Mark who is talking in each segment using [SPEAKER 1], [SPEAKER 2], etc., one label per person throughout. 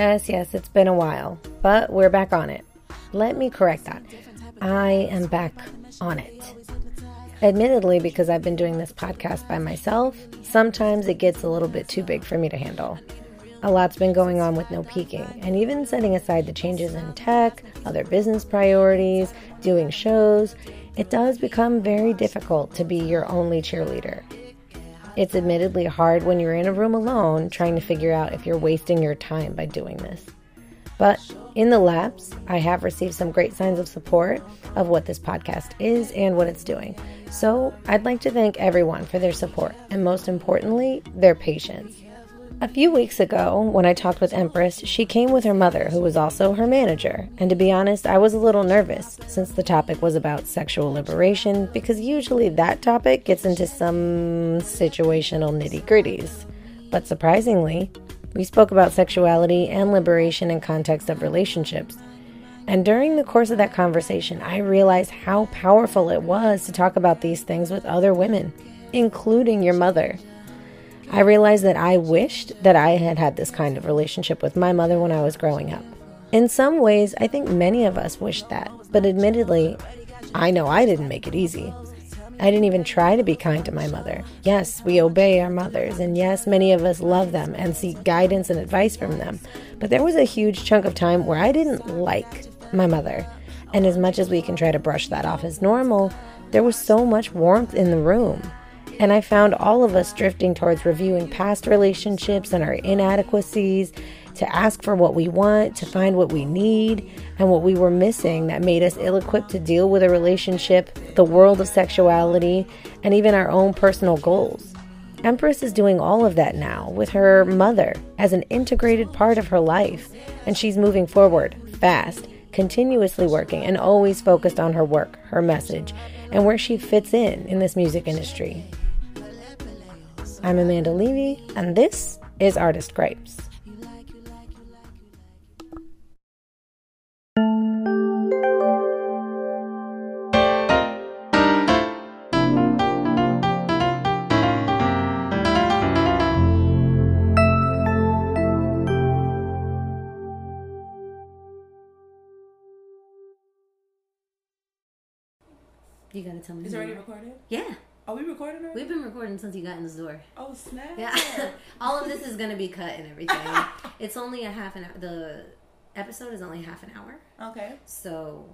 [SPEAKER 1] Yes, yes, it's been a while, but we're back on it. Let me correct that. I am back on it. Admittedly, because I've been doing this podcast by myself, sometimes it gets a little bit too big for me to handle. A lot's been going on with no peaking, and even setting aside the changes in tech, other business priorities, doing shows, it does become very difficult to be your only cheerleader. It's admittedly hard when you're in a room alone trying to figure out if you're wasting your time by doing this. But in the labs, I have received some great signs of support of what this podcast is and what it's doing. So I'd like to thank everyone for their support and most importantly, their patience. A few weeks ago, when I talked with Empress, she came with her mother, who was also her manager. And to be honest, I was a little nervous since the topic was about sexual liberation, because usually that topic gets into some situational nitty gritties. But surprisingly, we spoke about sexuality and liberation in context of relationships. And during the course of that conversation, I realized how powerful it was to talk about these things with other women, including your mother. I realized that I wished that I had had this kind of relationship with my mother when I was growing up. In some ways, I think many of us wished that, but admittedly, I know I didn't make it easy. I didn't even try to be kind to my mother. Yes, we obey our mothers, and yes, many of us love them and seek guidance and advice from them. But there was a huge chunk of time where I didn't like my mother. And as much as we can try to brush that off as normal, there was so much warmth in the room. And I found all of us drifting towards reviewing past relationships and our inadequacies, to ask for what we want, to find what we need, and what we were missing that made us ill equipped to deal with a relationship, the world of sexuality, and even our own personal goals. Empress is doing all of that now with her mother as an integrated part of her life, and she's moving forward fast, continuously working, and always focused on her work, her message, and where she fits in in this music industry. I'm Amanda Levy, and this is Artist Gripes.
[SPEAKER 2] You gotta tell me.
[SPEAKER 3] Is it already recorded?
[SPEAKER 2] Yeah,
[SPEAKER 3] Are we recording already?
[SPEAKER 2] we've been recording since you got in the door.
[SPEAKER 3] Oh snap!
[SPEAKER 2] Yeah, all of this is gonna be cut and everything. it's only a half an hour. The episode is only half an hour,
[SPEAKER 3] okay.
[SPEAKER 2] so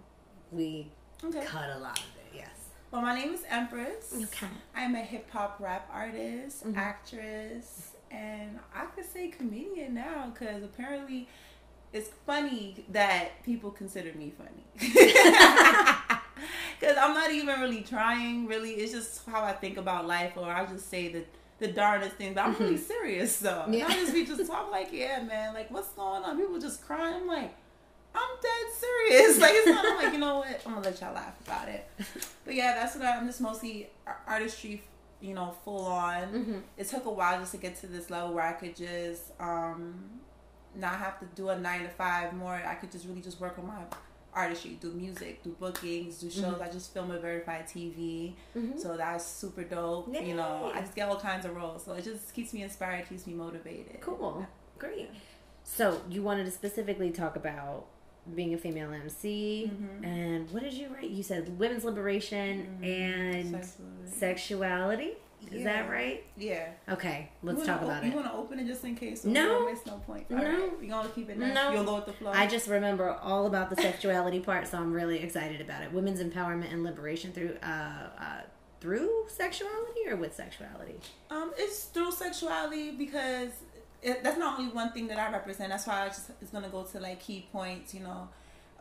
[SPEAKER 2] we
[SPEAKER 3] Okay.
[SPEAKER 2] cut a lot of it. Yes.
[SPEAKER 3] Well, my name is Empress.
[SPEAKER 2] Okay.
[SPEAKER 3] I'm a hip hop rap artist,
[SPEAKER 2] Mhm.
[SPEAKER 3] actress, and I could say comedian now because apparently it's funny that people consider me funny. Because I'm not even really trying, really. It's just how I think about life, or I just say the, the darndest things. But I'm really serious, though.
[SPEAKER 2] Yeah.
[SPEAKER 3] I just be just talk like, yeah, man, like, what's going on? People just crying. I'm like, I'm dead serious. Like, it's not, I'm like, you know what? I'm going to let y'all laugh about it. But yeah, that's what I, I'm just mostly artistry, you know, full on.
[SPEAKER 2] Mhm.
[SPEAKER 3] It took a while just to get to this level where I could just um, not have to do a nine to five more. I could just really just work on my artistry, do music, do bookings, do shows. I just film a verified TV,
[SPEAKER 2] Mhm.
[SPEAKER 3] so that's super dope. You know, I just get all kinds of roles, so it just keeps me inspired, keeps me motivated.
[SPEAKER 2] Cool. Great. So you wanted to specifically talk about being a female MC
[SPEAKER 3] Mhm.
[SPEAKER 2] and what did you write? You said women's liberation and
[SPEAKER 3] Sexuality.
[SPEAKER 2] sexuality. Is that right?
[SPEAKER 3] Yeah.
[SPEAKER 2] Okay, let's talk about
[SPEAKER 3] you
[SPEAKER 2] it.
[SPEAKER 3] You want to open it just in case? So
[SPEAKER 2] No.
[SPEAKER 3] We miss no point.
[SPEAKER 2] No.
[SPEAKER 3] Alright, You gonna keep it nice?
[SPEAKER 2] No.
[SPEAKER 3] You'll go with the flow.
[SPEAKER 2] I just remember all about the sexuality part, so I'm really excited about it. Women's empowerment and liberation through uh, uh, through sexuality or with sexuality.
[SPEAKER 3] Um, it's through sexuality because it, that's not only one thing that I represent. That's why I just it's gonna go to like key points, you know.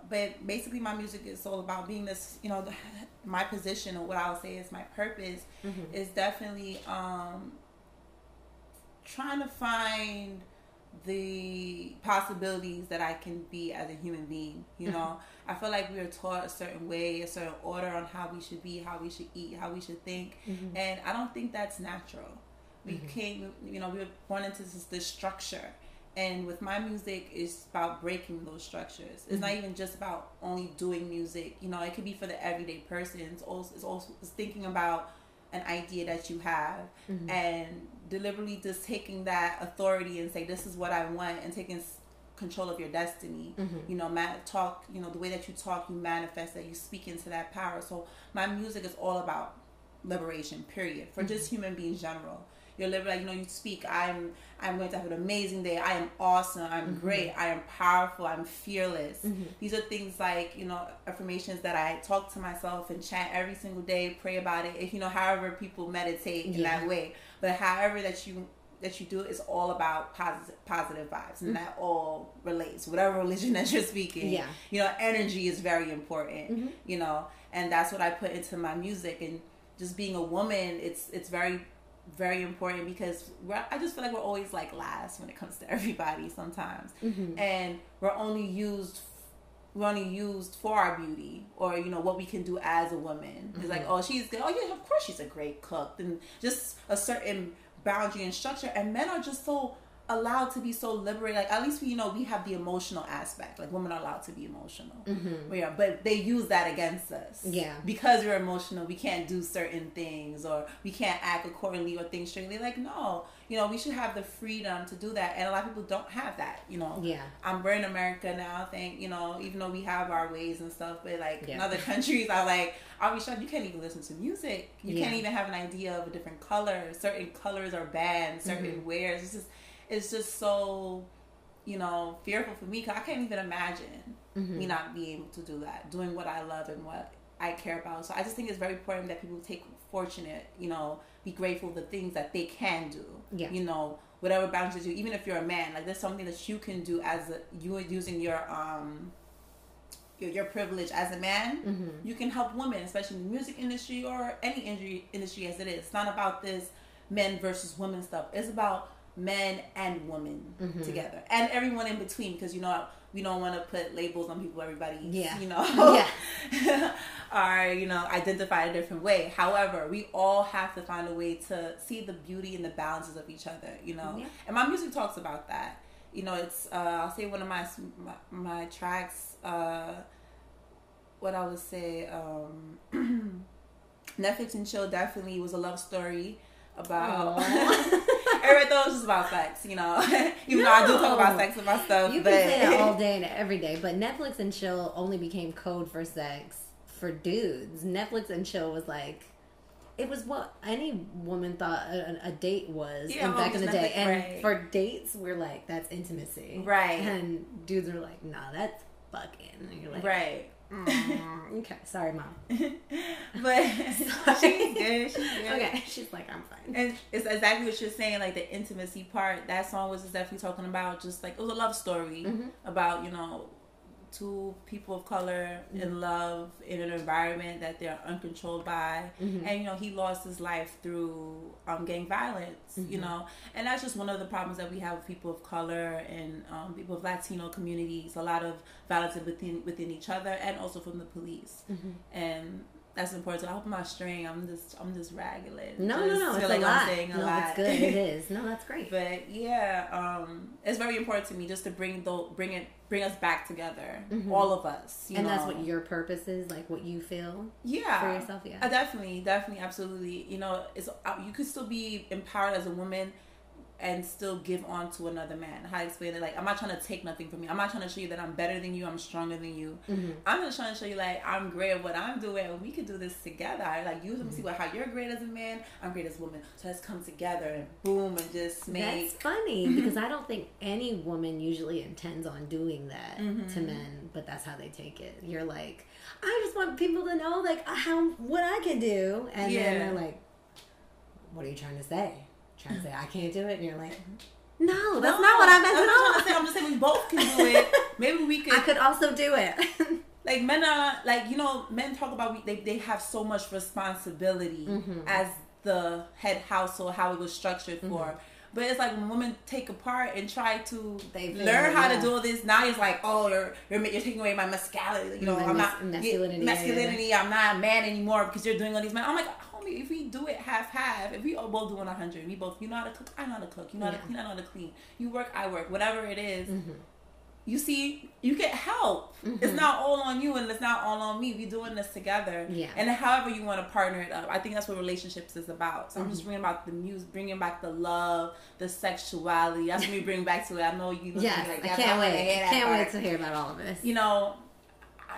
[SPEAKER 3] But basically, my music is all about being this, you know, my position or what I'll say is my purpose
[SPEAKER 2] Mhm.
[SPEAKER 3] is definitely um trying to find the possibilities that I can be as a human being. You know, I feel like we are taught a certain way, a certain order on how we should be, how we should eat, how we should think,
[SPEAKER 2] Mhm.
[SPEAKER 3] and I don't think that's natural. We
[SPEAKER 2] Mhm.
[SPEAKER 3] came, you know, we were born into this, this structure. And with my music, it's about breaking those structures. It's not even just about only doing music. You know, it could be for the everyday person. It's also, it's also it's thinking about an idea that you have
[SPEAKER 2] Mhm.
[SPEAKER 3] and deliberately just taking that authority and say, this is what I want, and taking control of your destiny.
[SPEAKER 1] Mm-hmm.
[SPEAKER 3] You know, ma- talk. You know, the way that you talk, you manifest that. You speak into that power. So my music is all about liberation. Period. For just
[SPEAKER 1] Mm-hmm.
[SPEAKER 3] human beings general. You're living like you know. You speak. I'm. I'm going to have an amazing day. I am awesome. I'm
[SPEAKER 1] Mm-hmm.
[SPEAKER 3] great. I am powerful. I'm fearless. Mm-hmm. These are things like you know affirmations that I talk to myself and chant every single day. Pray about it. If you know, however people meditate in
[SPEAKER 1] Yeah.
[SPEAKER 3] that way, but however that you that you do is all about positive positive vibes, and mm-hmm. that all relates. Whatever religion that you're speaking,
[SPEAKER 1] Yeah.
[SPEAKER 3] you know, energy is very important. Mm-hmm. You know, and that's what I put into my music and just being a woman. It's it's very very important because we're, I just feel like we're always like last when it comes to everybody sometimes, mm-hmm. and we're only used we're only used for our beauty or you know what we can do as a woman. It's like mm-hmm. oh she's good. Oh yeah, of course she's a great cook. And just a certain boundary and structure. And men are just so allowed to be so liberated. Like at least we you know we have the emotional aspect. Like women are allowed to be emotional. We are, but they use that against us.
[SPEAKER 1] Yeah.
[SPEAKER 3] Because we're emotional, we can't do certain things or we can't act accordingly or think strictly. Like no, you know we should have the freedom to do that. And a lot of people don't have that. You know.
[SPEAKER 1] Yeah.
[SPEAKER 3] I'm we're in America now. Think you know, even though we have our ways and stuff, but like in other countries, I like I'll be shocked. You can't even listen to music. You can't even have an idea of a different color. Certain colors are banned. Certain
[SPEAKER 1] Mm-hmm.
[SPEAKER 3] wears. It's just it's just so you know fearful for me. Cause I can't even imagine
[SPEAKER 1] Mm-hmm.
[SPEAKER 3] me not being able to do that, doing what I love and what I care about. So I just think it's very important that people take fortunate, you know, be grateful for the things that they can do.
[SPEAKER 1] Yeah.
[SPEAKER 3] You know, whatever boundaries you, even if you're a man, like there's something that you can do as a, you are using your um your, your privilege as a man.
[SPEAKER 1] Mm-hmm.
[SPEAKER 3] You can help women, especially in the music industry or any industry industry as it is. It's not about this men versus women stuff. It's about men and women
[SPEAKER 1] Mm-hmm.
[SPEAKER 3] together and everyone in between because you know we don't want to put labels on people everybody
[SPEAKER 1] Yeah.
[SPEAKER 3] you know
[SPEAKER 1] Yeah.
[SPEAKER 3] are you know identified a different way however we all have to find a way to see the beauty and the balances of each other you know
[SPEAKER 1] Yeah.
[SPEAKER 3] and my music talks about that you know it's uh i'll say one of my my, my tracks uh what i would say um netflix and chill definitely was a love story about everybody thought it was just about sex you know even though i do talk about sex and my stuff
[SPEAKER 1] You
[SPEAKER 3] but
[SPEAKER 1] can say that all day and every day, but Netflix and chill only became code for sex for dudes. Netflix and chill was like, it was what any woman thought a, a date was
[SPEAKER 3] Yeah,
[SPEAKER 1] in back in the day. And
[SPEAKER 3] right.
[SPEAKER 1] for dates, we're like, that's intimacy.
[SPEAKER 3] Right.
[SPEAKER 1] And dudes are like, nah, that's fucking. And you're like,
[SPEAKER 3] right
[SPEAKER 1] "Mm, okay, sorry, mom.
[SPEAKER 3] but she's good she's good
[SPEAKER 1] Okay. She's like, I'm fine.
[SPEAKER 3] And it's exactly what you're saying, like the intimacy part. That song was definitely talking about just like it was a love story
[SPEAKER 1] Mm-hmm.
[SPEAKER 3] about you know two people of color
[SPEAKER 1] Mm-hmm.
[SPEAKER 3] in love in an environment that they're uncontrolled by,
[SPEAKER 1] Mm-hmm.
[SPEAKER 3] and you know he lost his life through um, gang violence.
[SPEAKER 1] Mm-hmm.
[SPEAKER 3] You know, and that's just one of the problems that we have with people of color and um, people of Latino communities. A lot of violence within within each other and also from the police,
[SPEAKER 1] Mm-hmm.
[SPEAKER 3] and. That's important. I hope I'm not straying. I'm just, I'm just ragging.
[SPEAKER 1] No, no,
[SPEAKER 3] Just
[SPEAKER 1] no. It's
[SPEAKER 3] feel
[SPEAKER 1] a
[SPEAKER 3] like
[SPEAKER 1] lot.
[SPEAKER 3] I'm a
[SPEAKER 1] no,
[SPEAKER 3] lot.
[SPEAKER 1] it's good. It is. No, that's great.
[SPEAKER 3] But yeah, um, it's very important to me just to bring the bring it bring us back together, all of us. You
[SPEAKER 1] Mm-hmm. and
[SPEAKER 3] know?
[SPEAKER 1] that's what your purpose is, like what you feel
[SPEAKER 3] yeah
[SPEAKER 1] for yourself. Yeah.
[SPEAKER 3] Uh, definitely, definitely, absolutely. You know, it's uh, you could still be empowered as a woman and still give on to another man. How I explain it? Like, I'm not trying to take nothing from you. I'm not trying to show you that I'm better than you. I'm stronger than you.
[SPEAKER 1] Mm-hmm.
[SPEAKER 3] I'm just trying to show you like I'm great at what I'm doing, and we could do this together. Like, you
[SPEAKER 1] Mm-hmm.
[SPEAKER 3] see what how you're great as a man. I'm great as a woman. So let's come together and boom and just make.
[SPEAKER 1] That's funny because I don't think any woman usually intends on doing that
[SPEAKER 3] Mm-hmm.
[SPEAKER 1] to men, but that's how they take it. You're like, I just want people to know like how what I can do, and
[SPEAKER 3] Yeah.
[SPEAKER 1] then they're like, What are you trying to say? Trying to say I can't do it, and you're like, No, that's
[SPEAKER 3] No,
[SPEAKER 1] not what I meant at all.
[SPEAKER 3] I'm saying. I'm just saying we both can do it. Maybe we could.
[SPEAKER 1] I could also do it.
[SPEAKER 3] like men are like you know men talk about we, they they have so much responsibility
[SPEAKER 1] Mm-hmm.
[SPEAKER 3] as the head household how it was structured for. But it's like when women take apart and try to
[SPEAKER 1] They
[SPEAKER 3] learn how
[SPEAKER 1] yeah.
[SPEAKER 3] to do all this. Now it's like, oh, you're you're, you're taking away my masculinity. You know,
[SPEAKER 1] My
[SPEAKER 3] I'm
[SPEAKER 1] mas-
[SPEAKER 3] not
[SPEAKER 1] masculinity,
[SPEAKER 3] Masculinity. I'm not a man anymore because you're doing all these men. I'm like, if we do it half half, if we all both doing hundred, we both you know how to cook, I know how to cook. You know how to clean, I know how to clean. You work, I work. Whatever it is, you see, you get help.
[SPEAKER 1] Mm-hmm.
[SPEAKER 3] It's not all on you and it's not all on me. We're doing this together.
[SPEAKER 1] Yeah.
[SPEAKER 3] And however you want to partner it up, I think that's what relationships is about. So I'm
[SPEAKER 1] Mm-hmm.
[SPEAKER 3] just bringing about the music, bringing back the love, the sexuality. That's what we bring back to it. I know you. look
[SPEAKER 1] Yes,
[SPEAKER 3] like,
[SPEAKER 1] I can't wait.
[SPEAKER 3] hear
[SPEAKER 1] Can't
[SPEAKER 3] part
[SPEAKER 1] wait to hear about all of this.
[SPEAKER 3] you know,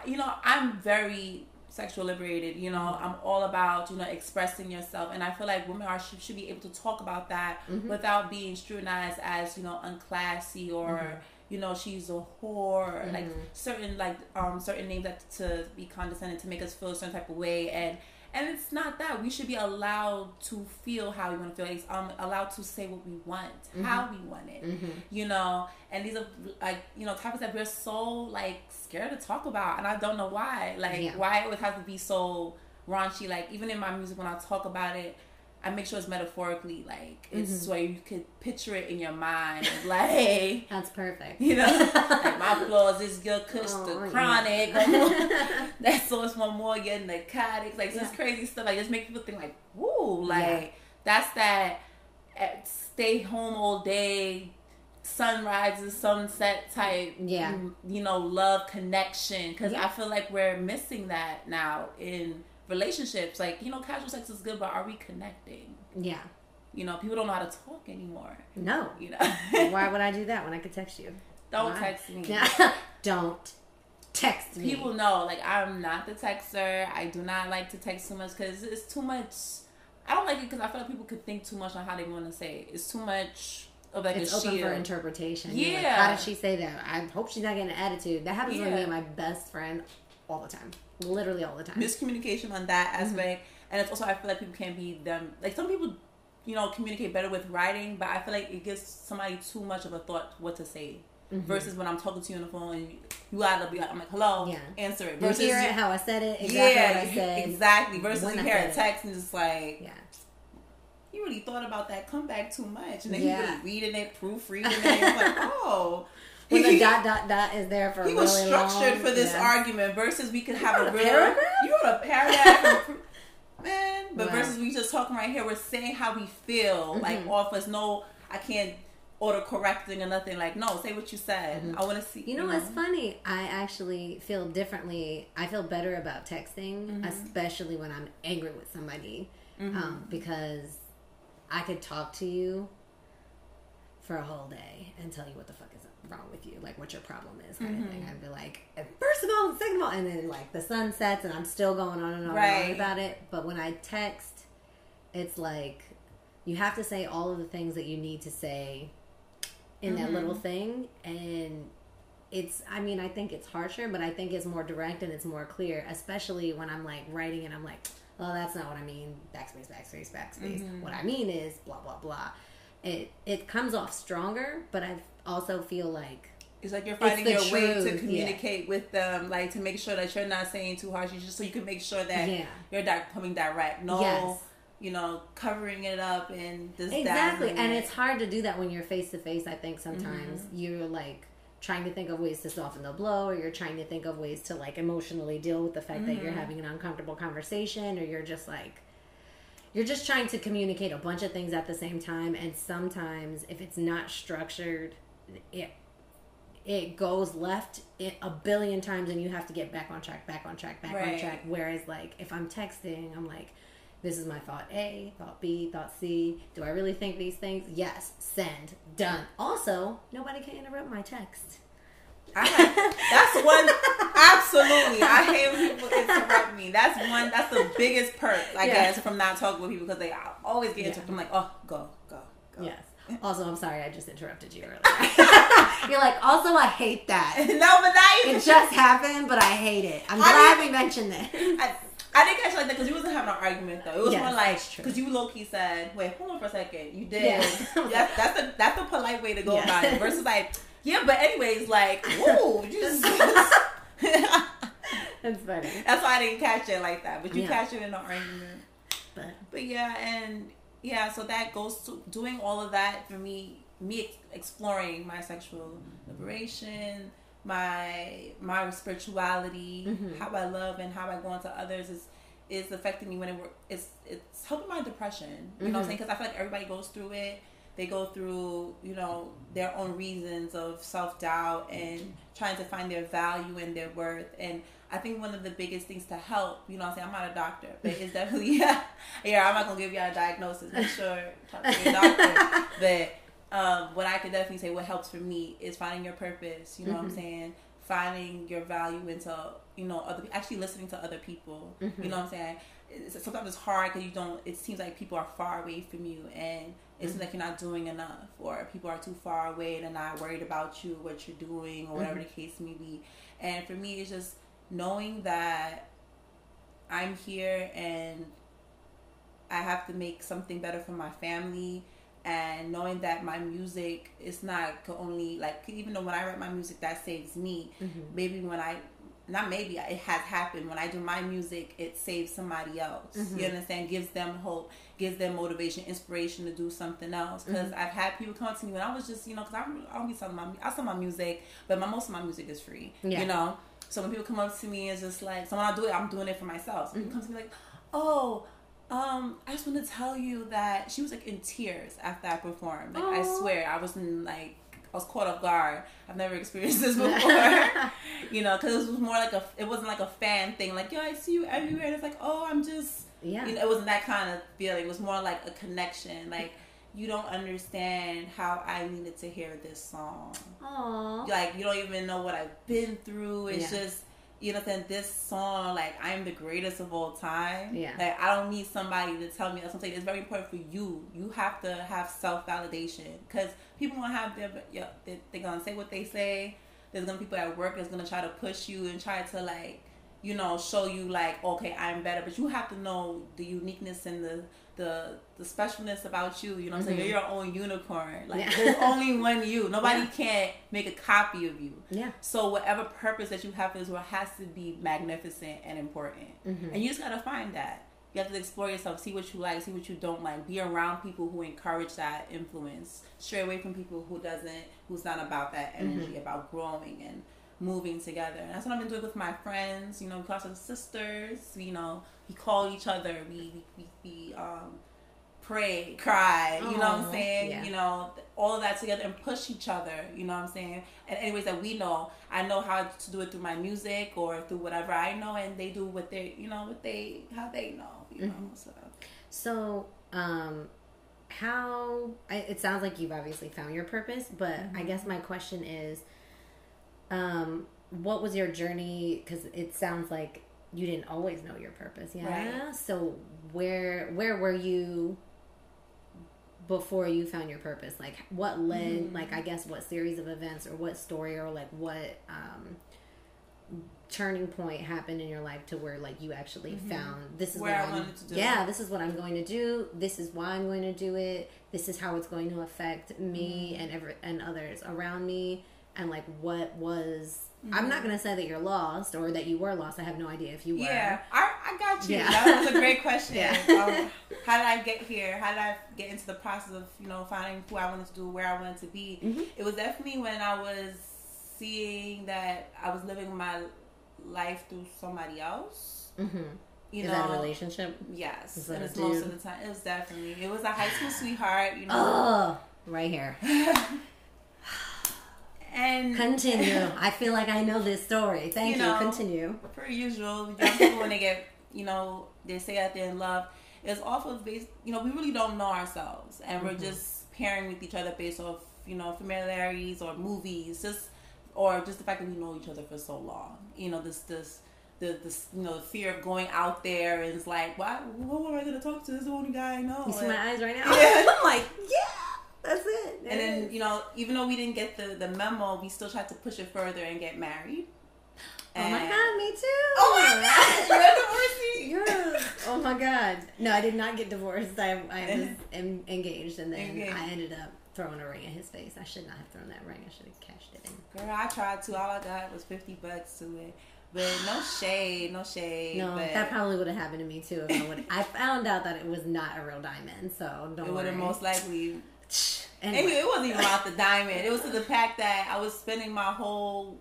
[SPEAKER 3] you know, I'm very sexual liberated. You know, I'm all about you know expressing yourself, and I feel like women are should, should be able to talk about that mm-hmm. without being scrutinized as you know unclassy or. Mm-hmm. You know, she's a whore, like mm-hmm. certain like um certain names that to be condescending to make us feel a certain type of way, and and it's not that we should be allowed to feel how we want to feel. It's um allowed to say what we want, how we want it, you know. And these are like you know topics that we're so like scared to talk about, and I don't know why. Like
[SPEAKER 1] Yeah.
[SPEAKER 3] why it would have to be so raunchy. Like even in my music, when I talk about it. I make sure it's metaphorically, like it's where you could picture it in your mind, like hey,
[SPEAKER 1] That's perfect.
[SPEAKER 3] you know, like my flaws is your kush,
[SPEAKER 1] Oh,
[SPEAKER 3] the chronic. That's so it's one more, your narcotics, like this crazy stuff. Like just make people think like, woo, like
[SPEAKER 1] Yeah.
[SPEAKER 3] that's that eh, stay home all day, sunrises, sunset type.
[SPEAKER 1] Yeah.
[SPEAKER 3] you know, love connection. Because
[SPEAKER 1] Yeah.
[SPEAKER 3] I feel like we're missing that now in relationships. Like you know, casual sex is good, but are we connecting?
[SPEAKER 1] Yeah.
[SPEAKER 3] You know, people don't know how to talk anymore.
[SPEAKER 1] No.
[SPEAKER 3] You know,
[SPEAKER 1] Why would I do that when I could text you?
[SPEAKER 3] don't
[SPEAKER 1] Why?
[SPEAKER 3] text me.
[SPEAKER 1] Don't text me.
[SPEAKER 3] people know like i'm not the texter i do not like to text too much because it's too much i don't like it because i feel like people could think too much on how they want to say it it's too much of like
[SPEAKER 1] it's
[SPEAKER 3] a
[SPEAKER 1] open for interpretation. You're like,
[SPEAKER 3] Yeah.
[SPEAKER 1] How did she say that? I hope she's not getting an attitude. That happens with
[SPEAKER 3] Yeah.
[SPEAKER 1] me and my best friend all the time. Literally all the time.
[SPEAKER 3] miscommunication on that
[SPEAKER 1] Mm-hmm.
[SPEAKER 3] aspect and it's also i feel like people can't be them like some people you know communicate better with writing but i feel like it gives somebody too much of a thought what to say versus when i'm talking to you on the phone and you, you gotta be like i'm like hello
[SPEAKER 1] Mm-hmm. Yeah.
[SPEAKER 3] answer it
[SPEAKER 1] you
[SPEAKER 3] versus
[SPEAKER 1] hear it how I said it, exactly
[SPEAKER 3] yeah
[SPEAKER 1] what I said.
[SPEAKER 3] exactly versus
[SPEAKER 1] when
[SPEAKER 3] you
[SPEAKER 1] I
[SPEAKER 3] hear a
[SPEAKER 1] it.
[SPEAKER 3] text and just like
[SPEAKER 1] Yeah.
[SPEAKER 3] you really thought about that come back too much and then
[SPEAKER 1] Yeah.
[SPEAKER 3] you really reading it proofreading it and it's like oh
[SPEAKER 1] When the
[SPEAKER 3] He-
[SPEAKER 1] dot dot dot is there for
[SPEAKER 3] he
[SPEAKER 1] really
[SPEAKER 3] was structured
[SPEAKER 1] long,
[SPEAKER 3] for this
[SPEAKER 1] yeah.
[SPEAKER 3] argument versus we could have a
[SPEAKER 1] a
[SPEAKER 3] real
[SPEAKER 1] paragraph?
[SPEAKER 3] you wrote a paragraph man but
[SPEAKER 1] Wow.
[SPEAKER 3] versus we just talking right here we're saying how we feel like
[SPEAKER 1] Mm-hmm.
[SPEAKER 3] off us no i can't order correcting or nothing like no say what you said i want to see
[SPEAKER 1] Mm-hmm. You know what's funny? I actually feel differently. I feel better about texting,
[SPEAKER 3] Mm-hmm.
[SPEAKER 1] especially when I'm angry with somebody, um, because I could talk to you for a whole day and tell you what the fuck is wrong with you, like what your problem is, kind of thing.
[SPEAKER 3] Mm-hmm.
[SPEAKER 1] I'd be like, first of all, second of all, and then like the sun sets and I'm still going on and on and
[SPEAKER 3] Right.
[SPEAKER 1] on about it. But when I text, it's like you have to say all of the things that you need to say in that little
[SPEAKER 3] Mm-hmm.
[SPEAKER 1] thing and it's i mean i think it's harsher but i think it's more direct and it's more clear especially when i'm like writing and i'm like oh that's not what i mean backspace backspace backspace
[SPEAKER 3] Mm-hmm.
[SPEAKER 1] what i mean is blah blah blah it it comes off stronger but i also feel like
[SPEAKER 3] it's like you're finding your way
[SPEAKER 1] truth,
[SPEAKER 3] to
[SPEAKER 1] yeah.
[SPEAKER 3] communicate with them like to make sure that you're not saying too harsh just so you can make sure that
[SPEAKER 1] Yeah.
[SPEAKER 3] you're coming direct no
[SPEAKER 1] Yes.
[SPEAKER 3] you know covering it up and this
[SPEAKER 1] exactly and
[SPEAKER 3] it.
[SPEAKER 1] it's hard to do that when you're face to face i think sometimes
[SPEAKER 3] Mm-hmm.
[SPEAKER 1] you're like trying to think of ways to soften the blow or you're trying to think of ways to like emotionally deal with the fact that
[SPEAKER 3] Mm-hmm.
[SPEAKER 1] you're having an uncomfortable conversation or you're just like you're just trying to communicate a bunch of things at the same time and sometimes if it's not structured it it goes left a billion times and you have to get back on track back on track back on track whereas like if i'm texting i'm like this is my thought A, thought B, thought C. Do I really think these things? Yes. Send. Done. Also, nobody can interrupt my text.
[SPEAKER 3] I have, that's one absolutely. I hate when people interrupt me. That's one. That's the biggest perk, I
[SPEAKER 1] Yeah.
[SPEAKER 3] guess, from not talking with people because they always get interrupted. I'm like, oh, go, go, go.
[SPEAKER 1] Yes. Also, I'm sorry I just interrupted you earlier. You're like, also, I hate that.
[SPEAKER 3] no, but that.
[SPEAKER 1] It just happened, but I hate it. I'm glad we mentioned this.
[SPEAKER 3] I, I didn't catch like that because you wasn't having an argument though. It was
[SPEAKER 1] Yes,
[SPEAKER 3] more like because you low key said, "Wait, hold on for a second. You did.
[SPEAKER 1] Yes.
[SPEAKER 3] That's that's a that's a polite way to go
[SPEAKER 1] Yeah.
[SPEAKER 3] about it. Versus like, yeah, but anyways, like, whoa, you just.
[SPEAKER 1] That's funny.
[SPEAKER 3] That's why I didn't catch it like that. But you
[SPEAKER 1] Yeah.
[SPEAKER 3] catch it in the argument.
[SPEAKER 1] But
[SPEAKER 3] But yeah, and yeah, so that goes to doing all of that for me. Me exploring my sexual liberation, my my spirituality,
[SPEAKER 1] Mm-hmm.
[SPEAKER 3] how I love and how I go into others is is affecting me when it work. It's it's helping my depression. You know what I'm
[SPEAKER 1] Mm-hmm.
[SPEAKER 3] saying? Because I feel like everybody goes through it. They go through you know their own reasons of self doubt and trying to find their value and their worth and I think one of the biggest things to help, you know I'm saying? I'm not a doctor, but it's definitely, yeah, yeah I'm not going to give y'all a diagnosis. Make sure talk to your doctor. but um, what I could definitely say, what helps for me is finding your purpose, you know mm-hmm. what I'm mm-hmm. saying? Finding your value into, you know, other actually listening to other people, mm-hmm. you know what I'm saying? It's, sometimes it's hard because you don't, it seems like people are far away from you and it seems mm-hmm. like you're not doing enough or people are too far away and they're not worried about you, what you're doing, or whatever mm-hmm. the case may be. And for me, it's just, knowing that I'm here and I have to make something better for my family and knowing that my music is not only like even though when I write my music that saves me mm-hmm. maybe when I not maybe it has happened when I do my music it saves somebody else mm-hmm. you understand gives them hope gives them motivation inspiration to do something else because mm-hmm. I've had people come to me when I was just you know because I don't be selling my I sell my music but my most of my music is free yeah. you know so when people come up to me, it's just like, so when I do it, I'm doing it for myself. So mm-hmm. people come to me like, oh, um, I just want to tell you that she was like in tears after I performed. Like Aww. I swear, I was in like I was caught off guard. I've never experienced this before. you know, because it was more like a, it wasn't like a fan thing. Like, yo, I see you everywhere. And it's like, oh, I'm just, yeah. You know, it wasn't that kind of feeling. It was more like a connection. Like you don't understand how I needed to hear this song. Aww. Like you don't even know what I've been through. It's yeah. just you know then this song like I'm the greatest of all time. Yeah. Like I don't need somebody to tell me that's something. It's very important for you. You have to have self validation because people gonna have their yeah they're, they're gonna say what they say. There's gonna be people at work that's gonna try to push you and try to like you know show you like okay I'm better, but you have to know the uniqueness and the the the specialness about you. You know, what I'm saying mm-hmm. you're your own unicorn. Like yeah. there's only one you. Nobody yeah. can make a copy of you. Yeah. So whatever purpose that you have for this world has to be magnificent and important. Mm-hmm. And you just gotta find that. You have to explore yourself, see what you like, see what you don't like. Be around people who encourage that influence. Stray away from people who doesn't, who's not about that energy, mm-hmm. about growing and moving together. And that's what I've been doing with my friends. You know, because of sisters. You know, we call each other. We we, we um, pray, cry. You know what I'm saying? Yeah. You know, all of that together and push each other. You know what I'm saying? And anyways that we know, I know how to do it through my music or through whatever I know, and they do what they, you know, what they how they know. You mm-hmm. know, so.
[SPEAKER 1] So, um, how it sounds like you've obviously found your purpose, but mm-hmm. I guess my question is um, what was your journey? Because it sounds like you didn't always know your purpose. Yeah. Right. So where where were you before you found your purpose? Like what led? Mm. Like I guess what series of events or what story or like what um, turning point happened in your life to where like you actually mm-hmm. found this is where what I am yeah this is what I'm going to do this is why I'm going to do it this is how it's going to affect me mm-hmm. and ever and others around me and like what was Mm-hmm. I'm not mm-hmm. gonna say that you're lost or that you were lost. I have no idea if you were.
[SPEAKER 3] Yeah, I, I got you. Yeah. That was a great question. yeah. Um, how did I get here? How did I get into the process of you know finding who I wanted to do, where I wanted to be? Mm-hmm. It was definitely when I was seeing that I was living my life through somebody else. Mm-hmm.
[SPEAKER 1] You Is know, that a relationship?
[SPEAKER 3] Yes, and it's most of the time. It was definitely. It was a high school sweetheart. You know,
[SPEAKER 1] oh, right here.
[SPEAKER 3] And
[SPEAKER 1] continue. I feel like I know this story. Thank you. Know. Continue.
[SPEAKER 3] Per usual, young people when they get, you know, they say that they're in love, it's off of base. You know, we really don't know ourselves, and mm-hmm. we're just pairing with each other based off, you know, familiarities or movies, just or just the fact that we know each other for so long. You know, this this the, the you know the fear of going out there and it's like, why? Who am I gonna talk to? This is the only guy I know.
[SPEAKER 1] You see
[SPEAKER 3] and,
[SPEAKER 1] my eyes right now. Yeah, I'm like, yeah. That's it.
[SPEAKER 3] and then you know, even though we didn't get the the memo, we still tried to push it further and get married.
[SPEAKER 1] And oh my god, me too.
[SPEAKER 3] Oh my god, you're
[SPEAKER 1] divorced. yeah. Oh my god. No, I did not get divorced. I I was engaged, and then engaged. I ended up throwing a ring in his face. I should not have thrown that ring. I should have cashed it in.
[SPEAKER 3] Girl, I tried to. All I got was fifty bucks to it. But no shade, no shade.
[SPEAKER 1] No, but that probably would have happened to me too. If I would, I found out that it was not a real diamond, so don't.
[SPEAKER 3] It
[SPEAKER 1] would
[SPEAKER 3] have most likely Anyway. anyway. it wasn't even about the diamond. It was to the fact that I was spending my whole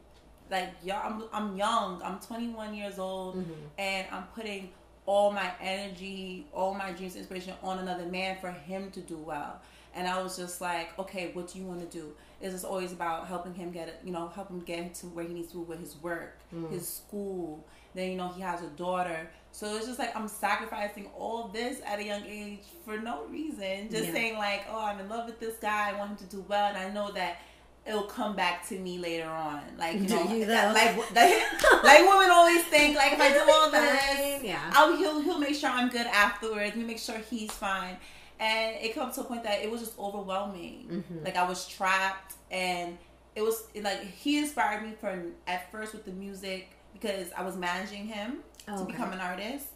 [SPEAKER 3] like young. I'm I'm young. I'm 21 years old, mm-hmm. and I'm putting all my energy, all my dreams, inspiration on another man for him to do well. And I was just like, okay, what do you want to do? It's just always about helping him get it, you know, help him get to where he needs to with his work,
[SPEAKER 1] Mm.
[SPEAKER 3] his school. Then you know he has a daughter, so it's just like I'm sacrificing all this at a young age for no reason. Just
[SPEAKER 1] Yeah.
[SPEAKER 3] saying like, oh, I'm in love with this guy. I want him to do well, and I know that it'll come back to me later on. Like you know,
[SPEAKER 1] you though?
[SPEAKER 3] like like like women always think like if I do all this,
[SPEAKER 1] Yeah.
[SPEAKER 3] I'll, he'll he'll make sure I'm good afterwards. We make sure he's fine. And it comes to a point that it was just overwhelming.
[SPEAKER 1] Mm-hmm.
[SPEAKER 3] Like I was trapped, and it was like he inspired me from at first with the music because I was managing him
[SPEAKER 1] Oh,
[SPEAKER 3] to
[SPEAKER 1] okay.
[SPEAKER 3] become an artist,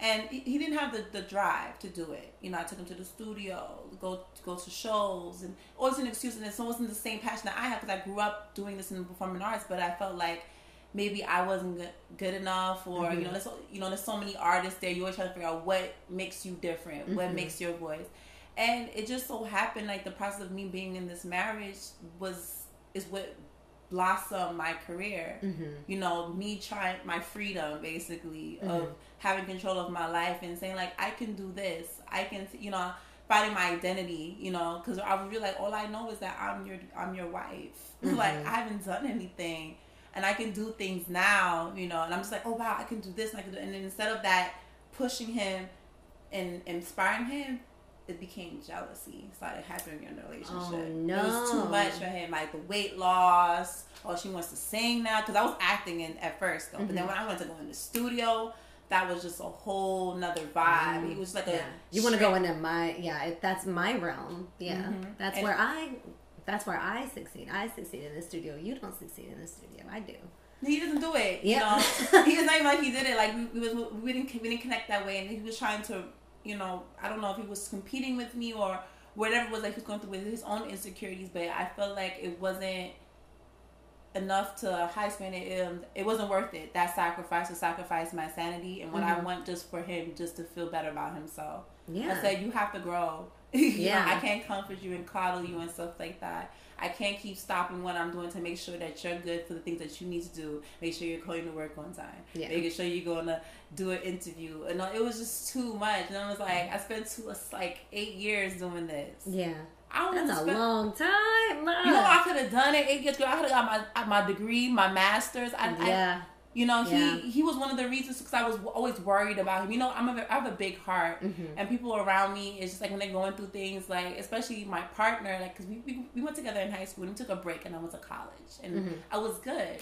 [SPEAKER 3] and he he didn't have the, the drive to do it. You know, I took him to the studio, go go to shows, and always an excuse. And it wasn't the same passion that I had because I grew up doing this in the performing arts, but I felt like maybe I wasn't good, enough, or
[SPEAKER 1] Mm-hmm.
[SPEAKER 3] you know, there's so- you know, there's so many artists there. You always try to figure out what makes you different, what
[SPEAKER 1] Mm-hmm.
[SPEAKER 3] makes your voice, and it just so happened like the process of me being in this marriage was is what blossomed my career.
[SPEAKER 1] Mm-hmm.
[SPEAKER 3] You know, me trying my freedom basically of having control of my life and saying like I can do this, I can, you know. Finding my identity, you know, because I was really like, all I know is that I'm your, I'm your wife. like I haven't done anything, and I can do things now, you know. And I'm just like, oh wow, I can do this, and I can do. And then instead of that, pushing him and inspiring him, it became jealousy started happening in the relationship.
[SPEAKER 1] Oh, no.
[SPEAKER 3] It was too much for him, like the weight loss. Oh, she wants to sing now because I was acting in at first though, but then when I went to go in the studio, that was just a whole nother vibe. He was like
[SPEAKER 1] yeah.
[SPEAKER 3] a
[SPEAKER 1] You want to go into my yeah? It, that's my realm. Yeah,
[SPEAKER 3] Mhm.
[SPEAKER 1] that's
[SPEAKER 3] And-
[SPEAKER 1] where I. That's where I succeed. I succeed in the studio. You don't succeed in the studio. I do.
[SPEAKER 3] He doesn't do it.
[SPEAKER 1] Yeah.
[SPEAKER 3] You know, he was not even like he did it. Like we, we was we didn't we didn't connect that way, and he was trying to, you know, I don't know if he was competing with me or whatever it was like he was going through with his own insecurities. But I felt like it wasn't enough to high span it. Um, it wasn't worth it. That sacrifice to sacrifice my sanity and what I want just for him just to feel better about himself.
[SPEAKER 1] Yeah.
[SPEAKER 3] I said you have to grow. You know,
[SPEAKER 1] Yeah.
[SPEAKER 3] I can't comfort you and coddle you and stuff like that. I can't keep stopping what I'm doing to make sure that you're good for the things that you need to do. Make sure you're going to work on time.
[SPEAKER 1] Yeah.
[SPEAKER 3] Making sure you're going to do an interview. And it was just too much. And I was like, I spent two, like eight years doing this.
[SPEAKER 1] Yeah.
[SPEAKER 3] I
[SPEAKER 1] That's a long time.
[SPEAKER 3] You know, I could have done it eight years ago. I could have got my my degree, my master's. I, I,
[SPEAKER 1] yeah.
[SPEAKER 3] You know,
[SPEAKER 1] Yeah.
[SPEAKER 3] he he was one of the reasons because I was always worried about him. You know, I'm a, I have a big heart,
[SPEAKER 1] Mm-hmm.
[SPEAKER 3] and people around me it's just like when they're going through things, like especially my partner, like because we, we we went together in high school and we took a break and I went to college and
[SPEAKER 1] Mm-hmm.
[SPEAKER 3] I was good,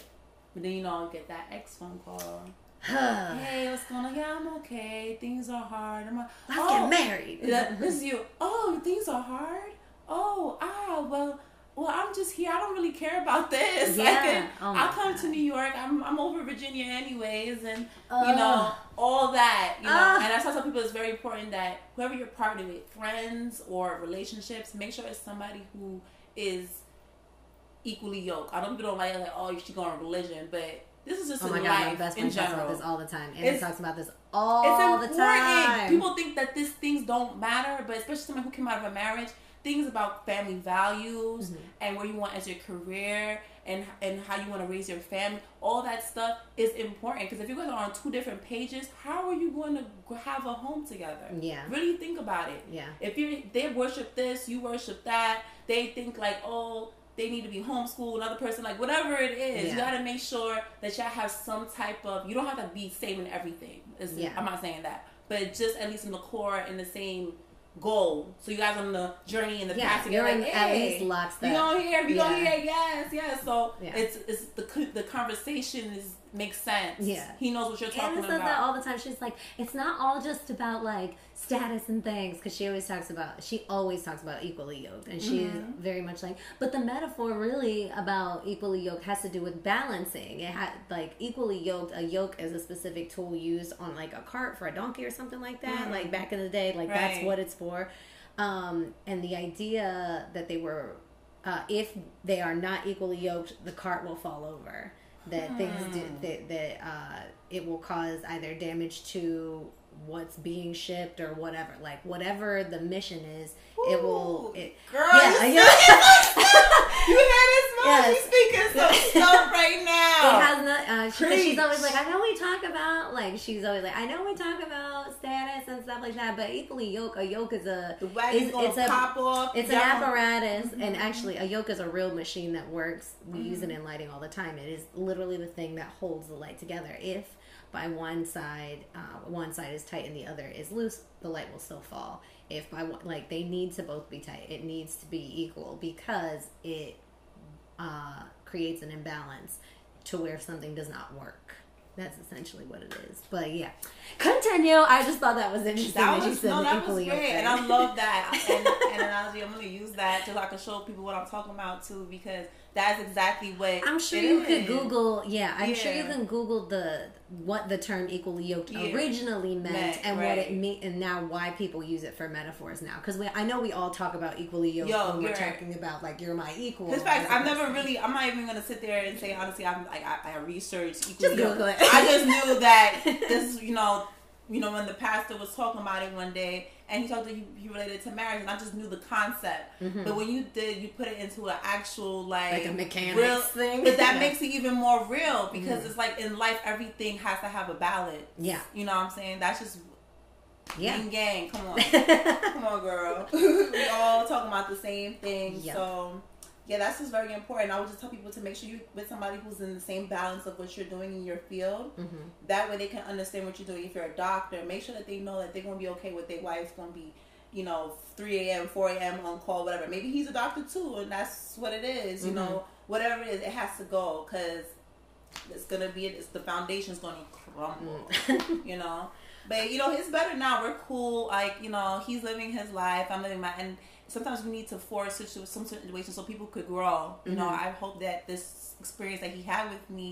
[SPEAKER 3] but then you know I get that ex phone call. Hey, what's going on? Yeah, I'm okay. Things are hard. I'm like,
[SPEAKER 1] Let's
[SPEAKER 3] oh,
[SPEAKER 1] get married.
[SPEAKER 3] this is you. Oh, things are hard. Oh, ah, well, well, I'm just here. I don't really care about this. Oh I
[SPEAKER 1] Yeah.
[SPEAKER 3] can,
[SPEAKER 1] Oh
[SPEAKER 3] I'll come to New York. I'm, I'm over Virginia anyways, and you know all that. You know,
[SPEAKER 1] Ugh.
[SPEAKER 3] and I tell people it's very important that whoever you're partnered with, friends or relationships, make sure it's somebody who is equally yoked. I know people don't like like oh you should go on religion, but this is just
[SPEAKER 1] Oh
[SPEAKER 3] in
[SPEAKER 1] my god,
[SPEAKER 3] life
[SPEAKER 1] my best
[SPEAKER 3] in
[SPEAKER 1] friend talks
[SPEAKER 3] general
[SPEAKER 1] about this all the time. And
[SPEAKER 3] It's-
[SPEAKER 1] talks about this
[SPEAKER 3] it's
[SPEAKER 1] all the time.
[SPEAKER 3] People think that these things don't matter, but especially someone who came out of a marriage, things about family values
[SPEAKER 1] Mm-hmm.
[SPEAKER 3] and where you want as your career and and how you want to raise your family, all that stuff is important. Because if you guys are on two different pages, how are you going to have a home together?
[SPEAKER 1] Yeah.
[SPEAKER 3] Really think about it.
[SPEAKER 1] Yeah.
[SPEAKER 3] If you they worship this, you worship that. They think like oh. They need to be homeschooled, another person, like whatever it is. You gotta make sure that y'all have some type of. You don't have to be same in everything. It's-
[SPEAKER 1] Yeah.
[SPEAKER 3] I'm not saying that, but just at least in the core in the same goal. So you guys on the journey in the
[SPEAKER 1] Yeah,
[SPEAKER 3] past.
[SPEAKER 1] you're
[SPEAKER 3] like,
[SPEAKER 1] in at
[SPEAKER 3] hey,
[SPEAKER 1] least lockstep.
[SPEAKER 3] We going here. We going
[SPEAKER 1] Yeah.
[SPEAKER 3] here. Yes, yes. So
[SPEAKER 1] Yeah.
[SPEAKER 3] it's it's the the conversation is makes sense.
[SPEAKER 1] Yeah.
[SPEAKER 3] he knows what you're talking
[SPEAKER 1] Anna says
[SPEAKER 3] about.
[SPEAKER 1] that all the time. She's like, it's not all just about like status and things, because she always talks about. She always talks about equally yoked, and she's
[SPEAKER 3] Mm-hmm.
[SPEAKER 1] very much like. But the metaphor really about equally yoked has to do with balancing. It had like equally yoked. A yoke is a specific tool used on like a cart for a donkey or something like that. Like back in the day, like that's
[SPEAKER 3] Mm-hmm.
[SPEAKER 1] What it's for. Um, and the idea that they were uh, if they are not equally yoked, the cart will fall over. That things do,
[SPEAKER 3] Hmm.
[SPEAKER 1] that that uh, it will cause either damage to what's being shipped or whatever. Like whatever the mission is, it will.
[SPEAKER 3] Ooh,
[SPEAKER 1] It,
[SPEAKER 3] girl,
[SPEAKER 1] yeah,
[SPEAKER 3] you,
[SPEAKER 1] yeah.
[SPEAKER 3] you hear this, mom?
[SPEAKER 1] Yes.
[SPEAKER 3] She's speaking some stuff right now.
[SPEAKER 1] It has not. Uh, she, she's always like, I know we talk about like she's always like, I know we talk about status and stuff like that, but equally yoke, a yoke is a
[SPEAKER 3] The
[SPEAKER 1] is- it's a
[SPEAKER 3] pop off.
[SPEAKER 1] it's an apparatus,
[SPEAKER 3] Mm-hmm.
[SPEAKER 1] and actually, a yoke is a real machine that works. We use it in lighting all the time. It is literally the thing that holds the light together. If by one side, uh, one side is tight and the other is loose, the light will still fall. If by one, like they need to both be tight, it needs to be equal because it uh, creates an imbalance to where something does not work. That's essentially what it is. But yeah, continue. I just thought that was interesting that,
[SPEAKER 3] That was no, that was great, and I love that. And, and analogy, I'm gonna use that so I can show people what I'm talking about too, because that's exactly what
[SPEAKER 1] I'm sure you could. Google. Yeah, I'm sure you can Google the what the term equally yoked
[SPEAKER 3] Yeah.
[SPEAKER 1] originally meant
[SPEAKER 3] Meant,
[SPEAKER 1] and what it mean and now why people use it for metaphors now. Because I know we all talk about equally yoked
[SPEAKER 3] Yo,
[SPEAKER 1] when we're
[SPEAKER 3] right.
[SPEAKER 1] talking about like you're my equal.
[SPEAKER 3] In fact, I've never really. I'm not even gonna sit there and say honestly. I'm like I, I researched. Equally yoked. I just knew that this. You know, you know when the pastor was talking about it one day, and he talked. To, he, he related to marriage, and I just knew the concept. But when you did, you put it into an actual like
[SPEAKER 1] Mm-hmm. Like a mechanics
[SPEAKER 3] real
[SPEAKER 1] thing.
[SPEAKER 3] But that
[SPEAKER 1] Yeah.
[SPEAKER 3] makes it even more real because it's like in life, everything has to have a balance.
[SPEAKER 1] Yeah.
[SPEAKER 3] You know what I'm saying? That's just
[SPEAKER 1] Yeah.
[SPEAKER 3] Yin gang. Come on. Come on, girl. we all talking about the same thing. So, yeah, that's just very important. I would just tell people to make sure you with somebody who's in the same balance of what you're doing in your field.
[SPEAKER 1] Mm-hmm.
[SPEAKER 3] That way, they can understand what you're doing. If you're a doctor, make sure that they know that they're gonna be okay with their wife's gonna be, you know, 3 a.m., 4 a.m. on call, whatever. Maybe he's a doctor too, and that's what it is. You
[SPEAKER 1] Mhm.
[SPEAKER 3] know, whatever it is, it has to go because it's gonna be. It's the foundation's gonna crumble
[SPEAKER 1] Mm.
[SPEAKER 3] you know. But you know, it's better now. We're cool. Like you know, he's living his life. I'm living my. And sometimes we need to force situ- some situations so people could grow. You know,
[SPEAKER 1] Mhm.
[SPEAKER 3] I hope that this experience that he had with me,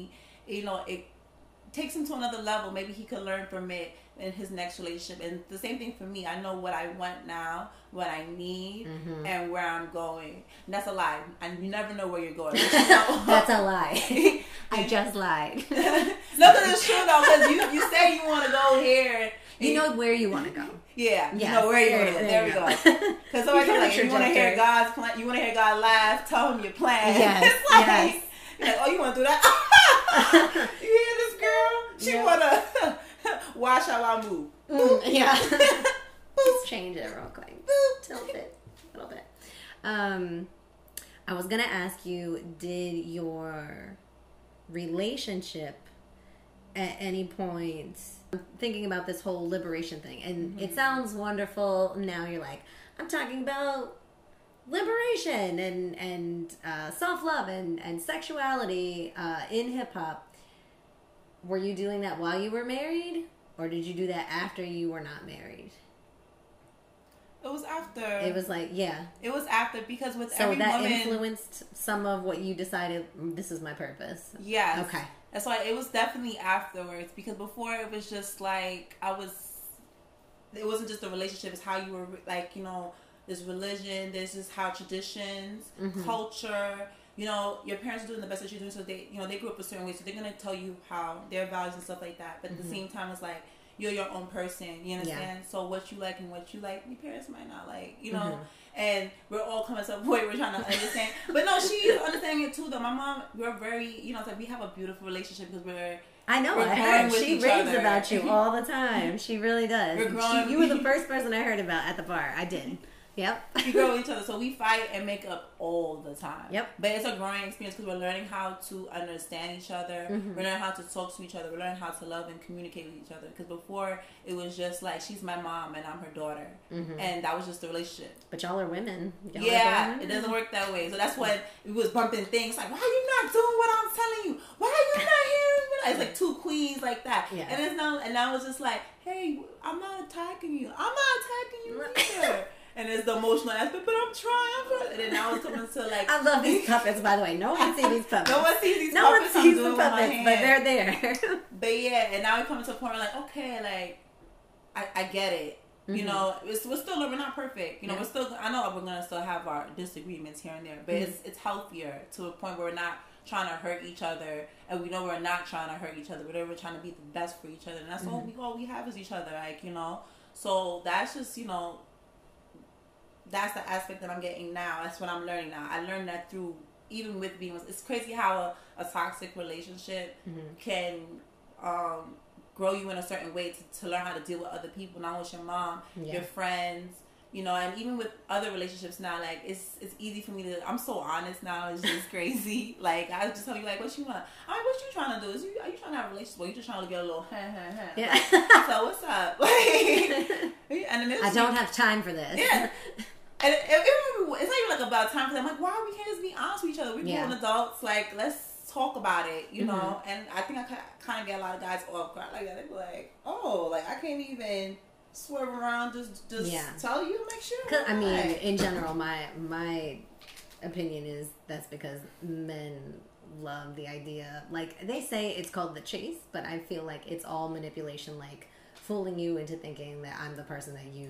[SPEAKER 3] you know, it takes him to another level. Maybe he could learn from it in his next relationship. And the same thing for me. I know what I want now, what I need,
[SPEAKER 1] Mhm.
[SPEAKER 3] and where I'm going. And that's a lie. And you never know where you're going. Know-
[SPEAKER 1] That's a lie. I just lied.
[SPEAKER 3] no, but it's true though, because you you say you want to go here.
[SPEAKER 1] You know where you want to go.
[SPEAKER 3] Yeah, you know where you
[SPEAKER 1] there-
[SPEAKER 3] want to.
[SPEAKER 1] there
[SPEAKER 3] There, we
[SPEAKER 1] go.
[SPEAKER 3] go. Because somebody
[SPEAKER 1] a
[SPEAKER 3] like, you want to hear. God's plan, you want to hear God laugh, tell him your plan.
[SPEAKER 1] Yes,
[SPEAKER 3] it's like,
[SPEAKER 1] yes.
[SPEAKER 3] like, oh, you want to do that? you hear this girl? She
[SPEAKER 1] Yeah.
[SPEAKER 3] want to watch how I move.
[SPEAKER 1] Mm, yeah. Just change it real quick. Tilt it a little bit. Um, I was gonna ask you, did your relationship at any point thinking about this whole liberation thing. And it sounds wonderful. Now you're like i'm talking about liberation and and uh, self-love and and sexuality uh, in hip-hop were you doing that while you were married or did you do that after you were not married
[SPEAKER 3] It was after.
[SPEAKER 1] it was like yeah
[SPEAKER 3] It was after because with
[SPEAKER 1] so
[SPEAKER 3] every
[SPEAKER 1] that
[SPEAKER 3] woman.
[SPEAKER 1] influenced some of what you decided "Mm, this is my purpose
[SPEAKER 3] Yes.
[SPEAKER 1] Okay.
[SPEAKER 3] That's why it was definitely afterwards because before it was just like I was. It wasn't just a relationship; it's how you were like you know. There's religion. There's just how traditions,
[SPEAKER 1] Mhm.
[SPEAKER 3] culture. You know, your parents are doing the best that you're doing, so they, you know, they grew up a certain way, so they're gonna tell you how their values and stuff like that. But at
[SPEAKER 1] Mhm.
[SPEAKER 3] the same time, it's like you're your own person. You
[SPEAKER 1] Yeah.
[SPEAKER 3] understand? So what you like and what you like, your parents might not like. You know,
[SPEAKER 1] Mhm.
[SPEAKER 3] and we're all coming to a point we're trying to understand. but no, she's understanding it too. Though my mom, we're very, you know, it's like we have a beautiful relationship because we're
[SPEAKER 1] I know. I heard she raves
[SPEAKER 3] other.
[SPEAKER 1] about you all the time. She really does.
[SPEAKER 3] We're
[SPEAKER 1] She- you were the first person I heard about at the bar. I did. Yep.
[SPEAKER 3] we grow with each other. So we fight and make up all the time.
[SPEAKER 1] Yep.
[SPEAKER 3] But it's a growing experience because we're learning how to understand each other.
[SPEAKER 1] Mhm.
[SPEAKER 3] We're learning how to talk to each other. We're learning how to love and communicate with each other. Because before it was just like she's my mom and I'm her daughter,
[SPEAKER 1] Mhm.
[SPEAKER 3] and that was just the relationship.
[SPEAKER 1] But y'all are women. Y'all are
[SPEAKER 3] yeah,
[SPEAKER 1] women.
[SPEAKER 3] it doesn't work that way. So that's when we was bumping things like, "Why are you not doing what I'm telling you? Why are you not hearing what?" I-" It's like two queens like that,
[SPEAKER 1] Yeah.
[SPEAKER 3] and it's now and I was just like, "Hey, I'm not attacking you. I'm not attacking you either." and it's the emotional aspect, but I'm trying. I'm trying. And then now it's coming to like,
[SPEAKER 1] I love these puppets, by the way. No one sees these puppets.
[SPEAKER 3] no one sees these
[SPEAKER 1] No one
[SPEAKER 3] puppets I'm
[SPEAKER 1] sees the puppets, but they're there.
[SPEAKER 3] But yeah, and now we're coming to a point where like, okay, like I, I get it. You
[SPEAKER 1] Mhm.
[SPEAKER 3] know, it's, we're still we're not perfect. You know,
[SPEAKER 1] Yeah.
[SPEAKER 3] we're still. I know we're gonna still have our disagreements here and there, but
[SPEAKER 1] Mhm.
[SPEAKER 3] it's it's healthier to a point where we're not trying to hurt each other, and we know we're not trying to hurt each other. But we're trying to be the best for each other, and that's all
[SPEAKER 1] Mhm.
[SPEAKER 3] we all we have is each other. Like you know, so that's just you know, that's the aspect that I'm getting now. That's what I'm learning now. I learned that through even with being, it's crazy how a, a toxic relationship can um, grow you in a certain way to, to learn how to deal with other people, not with your mom,
[SPEAKER 1] Yeah.
[SPEAKER 3] your friends. You know, and even with other relationships now, like it's it's easy for me to. I'm so honest now. It's just crazy. Like I just tell you, like, what you want? I'm like, what you trying to do? Is you are you trying to have a relationship? Or you just trying to get a little? Huh, huh, huh?
[SPEAKER 1] Yeah.
[SPEAKER 3] so what's up? Like, and then
[SPEAKER 1] I don't have time for this.
[SPEAKER 3] Yeah. And it, it, it, it's not even like about time for them. Like, why we can't just be honest with each other? We're
[SPEAKER 1] Yeah.
[SPEAKER 3] grown adults. Like, let's talk about it. You know.
[SPEAKER 1] Mm-hmm.
[SPEAKER 3] And I think I kind of get a lot of guys off guard like that. They be like, oh, like I can't even swerve around. Just just
[SPEAKER 1] Yeah.
[SPEAKER 3] tell you to make sure.
[SPEAKER 1] I mean, in general, my my opinion is that's because men love the idea. Like they say, it's called the chase, but I feel like it's all manipulation, like fooling you into thinking that I'm the person that you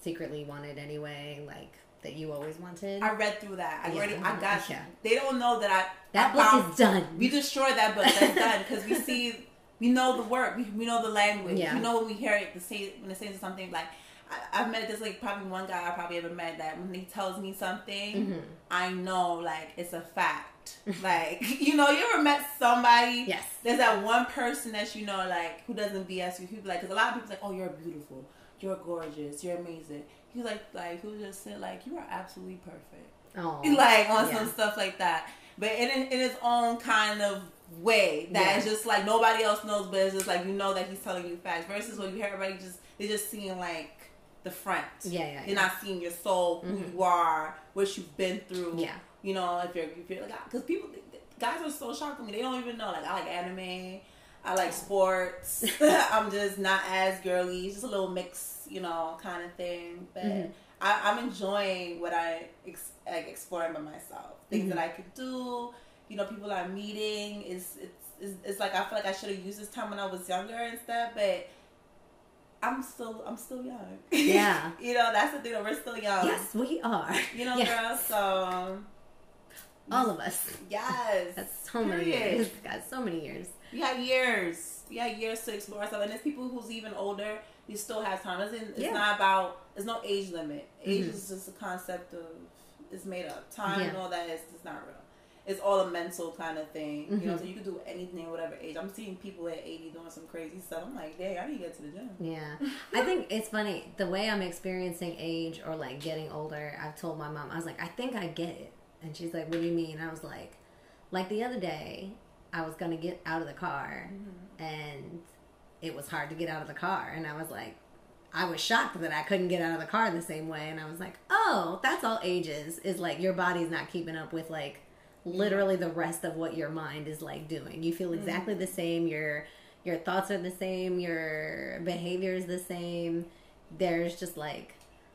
[SPEAKER 1] secretly wanted anyway, like that you always wanted.
[SPEAKER 3] I read through that. I
[SPEAKER 1] Yeah.
[SPEAKER 3] already. I got.
[SPEAKER 1] Yeah.
[SPEAKER 3] They don't know that I.
[SPEAKER 1] that
[SPEAKER 3] I
[SPEAKER 1] book
[SPEAKER 3] found-
[SPEAKER 1] is done.
[SPEAKER 3] We destroyed that book. That's done because we see, we know the word, we, we know the language.
[SPEAKER 1] Yeah.
[SPEAKER 3] We know when we hear it, the say when it says something like. I, I've met this like probably one guy I probably ever met that when he tells me something,
[SPEAKER 1] Mm-hmm.
[SPEAKER 3] I know like it's a fact. like you know, you ever met somebody?
[SPEAKER 1] Yes.
[SPEAKER 3] There's that one person that you know like who doesn't BS you. Be like, because a lot of people like, oh, you're beautiful, you're gorgeous, you're amazing. He's like, like who just said like you are absolutely perfect
[SPEAKER 1] Oh,
[SPEAKER 3] like on
[SPEAKER 1] yeah.
[SPEAKER 3] some stuff like that. But in in his own kind of way that
[SPEAKER 1] Yeah.
[SPEAKER 3] it's just like nobody else knows, but it's just like you know that he's telling you facts. Versus when you hear everybody just they're just seeing like the front.
[SPEAKER 1] Yeah, yeah,
[SPEAKER 3] They're
[SPEAKER 1] yeah.
[SPEAKER 3] not seeing your soul, who
[SPEAKER 1] Mhm.
[SPEAKER 3] you are, what you've been through.
[SPEAKER 1] Yeah.
[SPEAKER 3] You know, if you're if you're like because people guys are so shocked with me. They don't even know. Like I like anime. I like sports. I'm just not as girly. Just a little mix, you know, kind of thing. But
[SPEAKER 1] Mhm.
[SPEAKER 3] I, I'm enjoying what I ex- like exploring by myself. Things
[SPEAKER 1] Mhm.
[SPEAKER 3] that I could do. You know, people I'm meeting. Is it's, it's it's like I feel like I should have used this time when I was younger and stuff. But I'm still I'm still young.
[SPEAKER 1] Yeah.
[SPEAKER 3] you know, that's the thing. That we're still young.
[SPEAKER 1] Yes, we are.
[SPEAKER 3] You know,
[SPEAKER 1] Yes.
[SPEAKER 3] girl. So
[SPEAKER 1] All of us.
[SPEAKER 3] yes,
[SPEAKER 1] That's so many years. Got so many years.
[SPEAKER 3] You got years. You got years to explore stuff. And there's people who's even older. You still have time. It's, in, it's
[SPEAKER 1] Yeah.
[SPEAKER 3] not about. There's no age limit. Age
[SPEAKER 1] Mhm.
[SPEAKER 3] is just a concept of. It's made up. Time
[SPEAKER 1] Yeah.
[SPEAKER 3] and all that is it's not real. It's all a mental kind of thing. You know,
[SPEAKER 1] Mhm.
[SPEAKER 3] so you can do anything, whatever age. I'm seeing people at 80 doing some crazy stuff. I'm like, dang, I need to get to the gym.
[SPEAKER 1] Yeah. I think it's funny the way I'm experiencing age or like getting older. I've told my mom, I was like, I think I get it. And she's like, What do you mean? I was like, like the other day, I was going to get out of the car mm-hmm. and it was hard to get out of the car. And I was like, I was shocked that I couldn't get out of the car the same way. And I was like, oh, that's all ages is like your body's not keeping up with like literally the rest of what your mind is like doing. You feel mm-hmm. exactly the same. Your your thoughts are the same. Your behavior is the same. There's just like,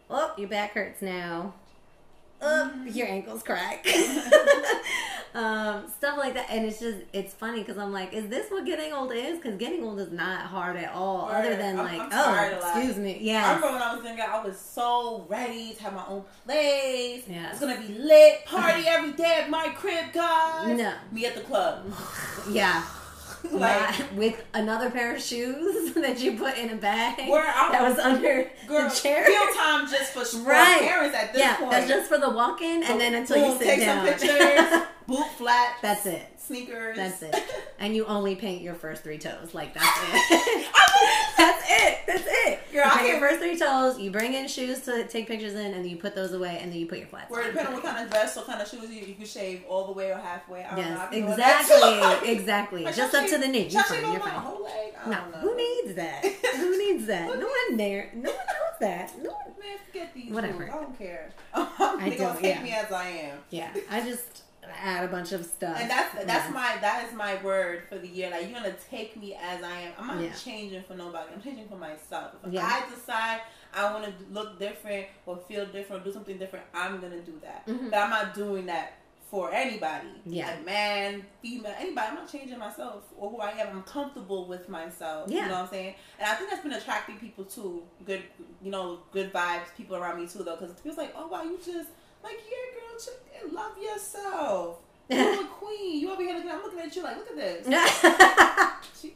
[SPEAKER 1] oh, your back hurts now. Oh, mm-hmm. your ankles crack. um, stuff like that, and it's just it's funny because I'm like, is this what getting old is? Because getting old is not hard at all, other than
[SPEAKER 3] I'm-
[SPEAKER 1] like,
[SPEAKER 3] I'm
[SPEAKER 1] oh, excuse me, yeah.
[SPEAKER 3] I remember when I was younger, I was so ready to have my own place.
[SPEAKER 1] Yeah.
[SPEAKER 3] It's gonna be lit, party every day at my crib, guys.
[SPEAKER 1] No.
[SPEAKER 3] Me at the club.
[SPEAKER 1] yeah.
[SPEAKER 3] like,
[SPEAKER 1] Not- with another pair of shoes that you put in a bag
[SPEAKER 3] I'm-
[SPEAKER 1] that was under
[SPEAKER 3] girl,
[SPEAKER 1] the chair.
[SPEAKER 3] real time just for, for
[SPEAKER 1] Right.
[SPEAKER 3] parents at this
[SPEAKER 1] yeah,
[SPEAKER 3] point.
[SPEAKER 1] that's just for the walk in, and then until
[SPEAKER 3] Boom,
[SPEAKER 1] you sit
[SPEAKER 3] take
[SPEAKER 1] down.
[SPEAKER 3] some pictures, boot flat.
[SPEAKER 1] That's it.
[SPEAKER 3] Sneakers.
[SPEAKER 1] That's it. And you only paint your first three toes. Like that's it. that's it. That's it.
[SPEAKER 3] Girl,
[SPEAKER 1] you
[SPEAKER 3] I
[SPEAKER 1] paint your first three toes. You bring in shoes to take pictures in, and then you put those away, and then you put your flats.
[SPEAKER 3] Where
[SPEAKER 1] on.
[SPEAKER 3] depending on what kind of dress or kind of shoes you, you can shave all the way or halfway. I know.
[SPEAKER 1] Yes,
[SPEAKER 3] I that
[SPEAKER 1] exactly, exactly.
[SPEAKER 3] Like,
[SPEAKER 1] Just
[SPEAKER 3] I
[SPEAKER 1] up to the knee. You're fine. You're fine.
[SPEAKER 3] whole leg? I
[SPEAKER 1] No,
[SPEAKER 3] know.
[SPEAKER 1] who needs that? who needs that? No one there. No one knows that. No one.
[SPEAKER 3] Man, forget these
[SPEAKER 1] Whatever.
[SPEAKER 3] rules. I don't care.
[SPEAKER 1] I
[SPEAKER 3] they
[SPEAKER 1] don't,
[SPEAKER 3] gonna take
[SPEAKER 1] yeah.
[SPEAKER 3] me as I am.
[SPEAKER 1] Yeah, I just add a bunch of stuff.
[SPEAKER 3] And that's that's
[SPEAKER 1] Yeah.
[SPEAKER 3] my that is my word for the year. Like you're gonna take me as I am. I'm not
[SPEAKER 1] Yeah.
[SPEAKER 3] changing for nobody. I'm changing for myself. If
[SPEAKER 1] Yeah.
[SPEAKER 3] I decide I want to look different or feel different, or do something different, I'm gonna do that.
[SPEAKER 1] Mhm.
[SPEAKER 3] But I'm not doing that for anybody.
[SPEAKER 1] Yeah.
[SPEAKER 3] like man, female, anybody. I'm not changing myself or who I am. I'm comfortable with myself.
[SPEAKER 1] Yeah.
[SPEAKER 3] You know what I'm saying? And I think that's been attracting people too. Good, you know, good vibes. People around me too, though, because people's like, oh wow, you just like yeah, girl, check, love yourself. You're a queen. You over here looking. I'm looking at you like, look at this. She,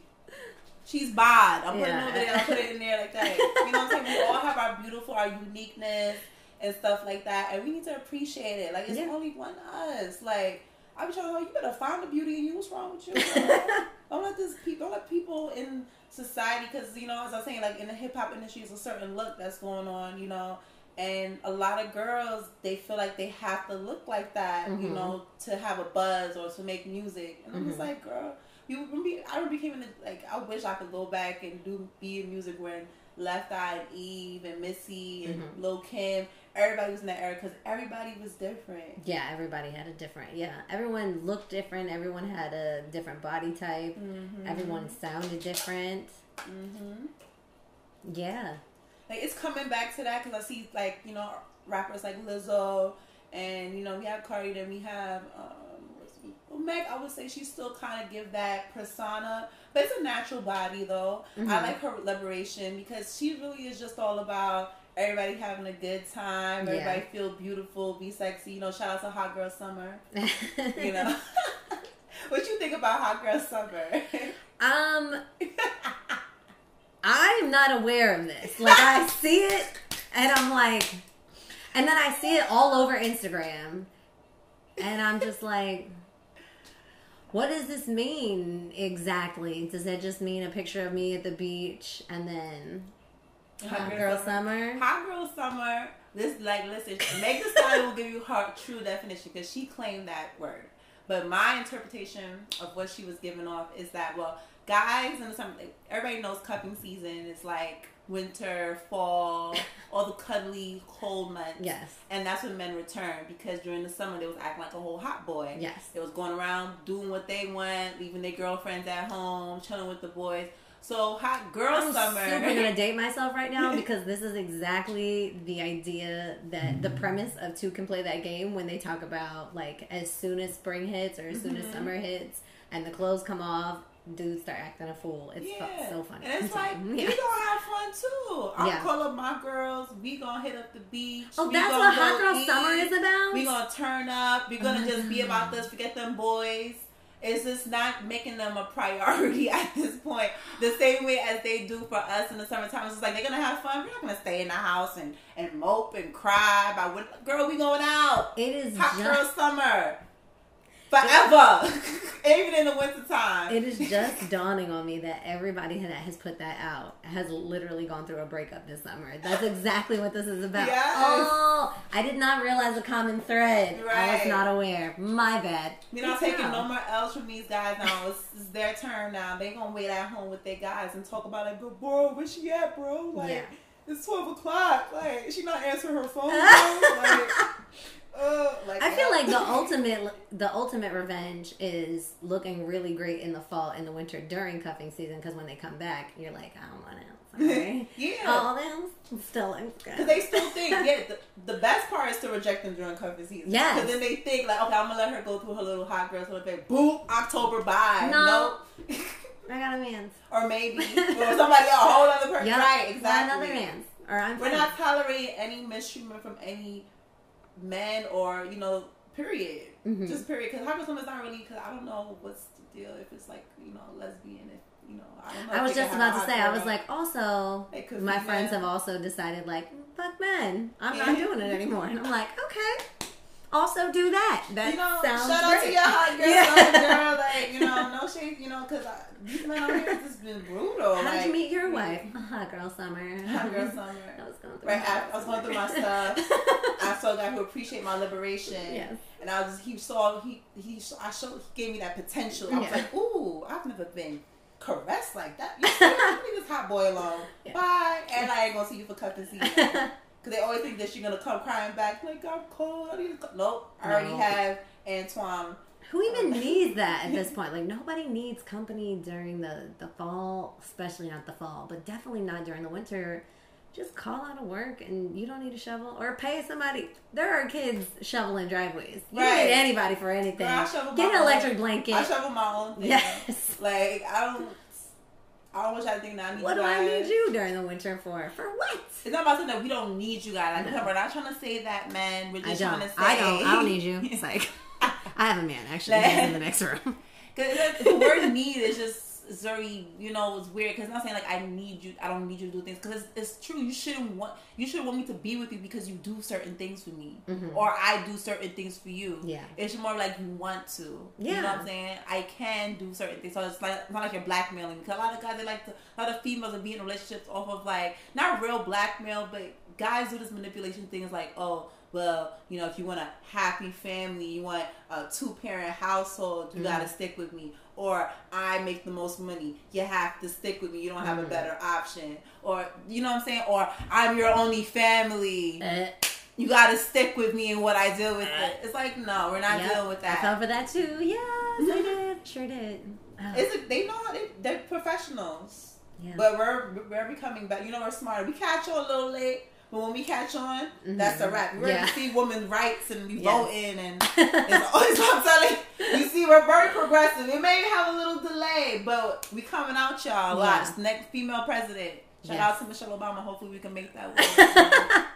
[SPEAKER 3] she's bad. I'm putting
[SPEAKER 1] Yeah.
[SPEAKER 3] it over there. I put it in there like that. You know what I'm saying? We all have our beautiful, our uniqueness. and stuff like that, and we need to appreciate it. Like it's
[SPEAKER 1] Yeah.
[SPEAKER 3] only one us. Like I be trying to you, you better find the beauty in you. What's wrong with you? don't let this people. Don't let people in society because you know, as I was saying, like in the hip hop industry, it's a certain look that's going on. You know. And a lot of girls, they feel like they have to look like that, you
[SPEAKER 1] Mhm.
[SPEAKER 3] know, to have a buzz or to make music. And I'm just
[SPEAKER 1] Mhm.
[SPEAKER 3] like, girl, you remember, I remember came in the, like I wish I could go back and do be in music when Left Eye and Eve and Missy and
[SPEAKER 1] Mhm.
[SPEAKER 3] Lil Kim, everybody was in that era because everybody was different.
[SPEAKER 1] Yeah, everybody had a different. Yeah, everyone looked different. Everyone had a different body type.
[SPEAKER 3] Mm-hmm.
[SPEAKER 1] Everyone sounded different.
[SPEAKER 3] hmm
[SPEAKER 1] Yeah.
[SPEAKER 3] Like it's coming back to that because I see like you know rappers like Lizzo and you know we have Cardi, then we have um, well, Meg. I would say she still kind of give that persona, but it's a natural body though. I
[SPEAKER 1] Mhm.
[SPEAKER 3] like her liberation because she really is just all about everybody having a good time,
[SPEAKER 1] Yeah.
[SPEAKER 3] everybody feel beautiful, be sexy. You know, shout out to Hot Girl Summer. You know, what you think about Hot Girl Summer?
[SPEAKER 1] um, I'm not aware of this. Like I see it, and I'm like, and then I see it all over Instagram, and I'm just like. What does this mean exactly? Does it just mean a picture of me at the beach and then Hot Girl Summer?
[SPEAKER 3] Hot Girl Summer. This like listen, Thee Stallion will give you her true definition because she claimed that word. But my interpretation of what she was giving off is that well, guys in the summer, like, everybody knows cuffing season is like winter, fall, all the cuddly cold months.
[SPEAKER 1] Yes.
[SPEAKER 3] And that's when men return because during the summer they was acting like a whole hot boy.
[SPEAKER 1] Yes.
[SPEAKER 3] They was going around doing what they want, leaving their girlfriends at home, chilling with the boys. So hot girl
[SPEAKER 1] I'm
[SPEAKER 3] summer.
[SPEAKER 1] super gonna date myself right now because this is exactly the idea that the premise of two can play that game when they talk about like as soon as spring hits or as soon as
[SPEAKER 3] Mhm.
[SPEAKER 1] summer hits and the clothes come off, dudes start acting a fool. It's
[SPEAKER 3] yeah.
[SPEAKER 1] so funny.
[SPEAKER 3] And it's like, we
[SPEAKER 1] yeah.
[SPEAKER 3] gonna have fun too. I'll
[SPEAKER 1] Yeah.
[SPEAKER 3] call up my girls. We gonna hit up the beach.
[SPEAKER 1] Oh,
[SPEAKER 3] we
[SPEAKER 1] that's what Hot Girl
[SPEAKER 3] eat.
[SPEAKER 1] Summer is about.
[SPEAKER 3] We gonna turn up. We're gonna just be
[SPEAKER 1] Ah.
[SPEAKER 3] about this. Forget them boys. It's just not making them a priority at this point. The same way as they do for us in the summertime. It's just like they're gonna have fun. We're not gonna stay in the house and, and mope and cry about what girl we going out.
[SPEAKER 1] it is
[SPEAKER 3] Hot
[SPEAKER 1] just
[SPEAKER 3] girl summer. Forever. Even in the wintertime.
[SPEAKER 1] it is just dawning on me that everybody that has put that out has literally gone through a breakup this summer. That's exactly what this is about.
[SPEAKER 3] Yes.
[SPEAKER 1] Oh, I did not realize a common thread. I was not aware. My bad.
[SPEAKER 3] You're not
[SPEAKER 1] It's
[SPEAKER 3] taking
[SPEAKER 1] now.
[SPEAKER 3] no more L's from these guys now. It's, it's their turn now. They're gonna wait at home with their guys and talk about it. But bro, where she at, bro? Like
[SPEAKER 1] Yeah.
[SPEAKER 3] it's twelve o'clock. Like she not answering her phone. bro? like, uh, like
[SPEAKER 1] I feel like the ultimate the ultimate revenge is looking really great in the fall and the winter during cuffing season because when they come back, you're like, I don't want to. Sorry.
[SPEAKER 3] yeah.
[SPEAKER 1] Oh, them still
[SPEAKER 3] Because
[SPEAKER 1] good.
[SPEAKER 3] they still think, yeah, the, the best part is to reject them during cuffing season.
[SPEAKER 1] Yeah,
[SPEAKER 3] Because then they think, like, okay, I'm going to let her go through her little hot girl summer phase. Boom, October, bye.
[SPEAKER 1] No.
[SPEAKER 3] Nope.
[SPEAKER 1] I got a man's.
[SPEAKER 3] or maybe, or somebody, a whole other person.
[SPEAKER 1] Yep.
[SPEAKER 3] Right, exactly.
[SPEAKER 1] Another man's. Or I'm
[SPEAKER 3] We're not tolerating any mistreatment from any men or you know, period.
[SPEAKER 1] Mhm.
[SPEAKER 3] Just period. Because Summer is not really. Because I don't know what's the deal if it's like you know lesbian. If you know, I don't know.
[SPEAKER 1] I was just about to say, I was like, also, my friends
[SPEAKER 3] men.
[SPEAKER 1] have also decided, like, fuck men. I'm
[SPEAKER 3] Yeah.
[SPEAKER 1] not doing it anymore. And I'm like, okay. Also do that. That
[SPEAKER 3] you know,
[SPEAKER 1] sounds
[SPEAKER 3] shout out to your hot girl,
[SPEAKER 1] Yeah.
[SPEAKER 3] girl. Like, you know, no shade, you know, because these men out here has just been brutal.
[SPEAKER 1] How
[SPEAKER 3] like,
[SPEAKER 1] did you meet your wife? Hot girl summer.
[SPEAKER 3] Hot girl summer.
[SPEAKER 1] I was going through
[SPEAKER 3] Right,
[SPEAKER 1] my
[SPEAKER 3] I was going through my stuff. I saw a guy who appreciate my liberation.
[SPEAKER 1] Yes.
[SPEAKER 3] And I was he saw he he I showed he gave me that potential. I was
[SPEAKER 1] Yeah.
[SPEAKER 3] like, ooh, I've never been caressed like that. You see, leave this hot boy alone.
[SPEAKER 1] Yeah.
[SPEAKER 3] Bye. And I ain't gonna see you for cuffing season. Because they always think that you're gonna come crying back like I'm cold. I need to co-" Nope. I already
[SPEAKER 1] No.
[SPEAKER 3] have Antoine.
[SPEAKER 1] Who even um, needs that at this point? Like nobody needs company during the the fall, especially not the fall, but definitely not during the winter. Just call out of work and you don't need a shovel or pay somebody. There are kids shoveling driveways. You don't need anybody for anything.
[SPEAKER 3] Girl, I shovel
[SPEAKER 1] Get
[SPEAKER 3] my
[SPEAKER 1] an
[SPEAKER 3] own-
[SPEAKER 1] electric blanket.
[SPEAKER 3] I shovel my own thing.
[SPEAKER 1] Yes.
[SPEAKER 3] Like I don't. I don't wish I think that I need
[SPEAKER 1] What
[SPEAKER 3] you
[SPEAKER 1] do I need you during the winter for? For what?
[SPEAKER 3] It's not about saying that we don't need you guys. Like,
[SPEAKER 1] No.
[SPEAKER 3] we're not trying to say that, man. We're
[SPEAKER 1] I
[SPEAKER 3] just
[SPEAKER 1] don't.
[SPEAKER 3] trying to say.
[SPEAKER 1] I don't. I don't need you. It's like I have a man actually. He's in the next room.
[SPEAKER 3] Cause the word need is just it's very you know it's weird. Because I'm not saying like I need you I don't need you to do things. Because it's, it's, true. You shouldn't want you should want me to be with you because you do certain things for me. Mm-hmm. or I do certain things for you.
[SPEAKER 1] Yeah.
[SPEAKER 3] It's more like you want to. Yeah you know what I'm saying? I can do certain things. So it's like it's not like you're blackmailing because a lot of guys they like to a lot of females are being in relationships off of like not real blackmail but guys do this manipulation thing. things like oh well, you know, if you want a happy family, you want a two parent household, you mm-hmm. got to stick with me. Or I make the most money, you have to stick with me. You don't have mm-hmm. a better option. Or, you know what I'm saying? Or I'm your only family. Uh, you got to stick with me and what I deal with. Uh, it. It's like, no, we're not yep. dealing with that.
[SPEAKER 1] I fell for that too. Yes, I did. Sure did.
[SPEAKER 3] Oh. Is it, they know they, they're professionals. Yeah. But we're we're becoming better. You know, we're smarter. We catch you a little late but when we catch on, mm-hmm. that's a wrap. We're yeah. to see women's rights and we yes. voting and it's always I'm telling you, see we're very progressive. It may have a little delay, but we coming out y'all. Yeah. Next female president. Shout yes. out to Michelle Obama. Hopefully we can make that work.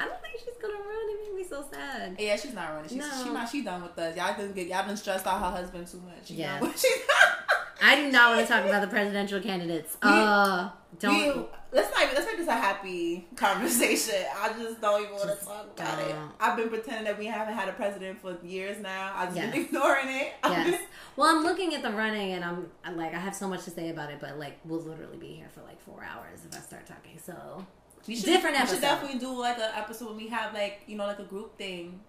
[SPEAKER 1] I don't think she's gonna run. It made me so sad.
[SPEAKER 3] Yeah, she's not running. She's no. she not she done with us. Y'all didn't get y'all been stressed out her husband too much.
[SPEAKER 1] Yeah. I do not want to talk about the presidential candidates. Uh, don't. We,
[SPEAKER 3] let's not. Let's make this a happy conversation. I just don't even want to talk about it. I've been pretending that we haven't had a president for years now. I've yes. been ignoring it.
[SPEAKER 1] Yes. well, I'm looking at the running, and I'm, I'm like, I have so much to say about it, but like, we'll literally be here for like four hours if I start talking. So
[SPEAKER 3] we should, different episode. We should definitely do like an episode when we have like you know like a group thing.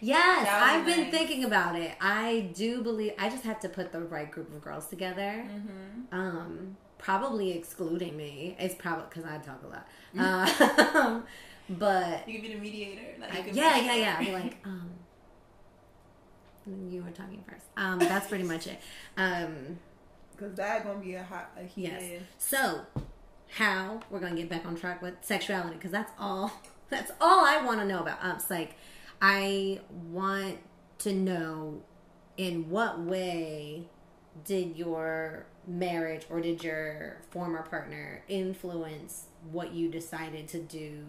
[SPEAKER 1] yes, I've been thinking about it. I do believe I just have to put the right group of girls together. Mm-hmm. Um, probably excluding me. It's probably because I talk a lot. Uh, but
[SPEAKER 3] you can be the mediator.
[SPEAKER 1] Like, I, yeah, yeah, yeah. I'd like, um, you were talking first. Um, that's pretty much it. Um,
[SPEAKER 3] because that's gonna be a hot a heated. Yes.
[SPEAKER 1] So how we're gonna get back on track with sexuality because that's all that's all I want to know about. Um, it's like I want to know in what way did your marriage or did your former partner influence what you decided to do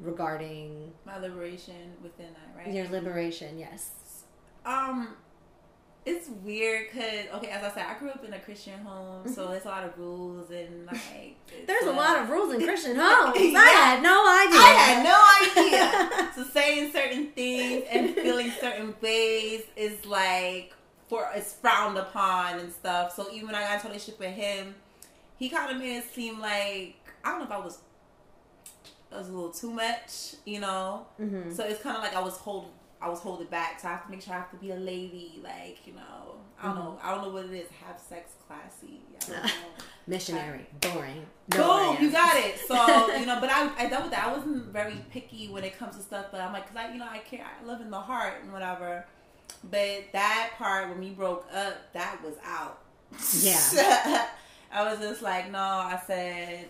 [SPEAKER 1] regarding
[SPEAKER 3] my liberation within that, right?
[SPEAKER 1] Your liberation, yes.
[SPEAKER 3] Um, it's weird because okay, as I said, I grew up in a Christian home, so mm-hmm. there's a lot of rules and like.
[SPEAKER 1] There's a lot of rules in Christian homes. yeah. I had no idea.
[SPEAKER 3] I had no idea. so saying certain things and feeling certain ways is like for it's frowned upon and stuff. So even when I got into a relationship with him, he kind of made it seem like I don't know if I was. It was a little too much, you know. Mm-hmm. So it's kind of like I was holding I was holding back, so I have to make sure I have to be a lady, like you know. I don't mm-hmm. know. I don't know what it is. Have sex classy.
[SPEAKER 1] Missionary, boring.
[SPEAKER 3] No, you got it. So you know, but I I dealt with that. I wasn't very picky when it comes to stuff, but I'm like, cause I you know I care. I live in the heart and whatever. But that part when we broke up, that was out.
[SPEAKER 1] Yeah.
[SPEAKER 3] I was just like, no. I said,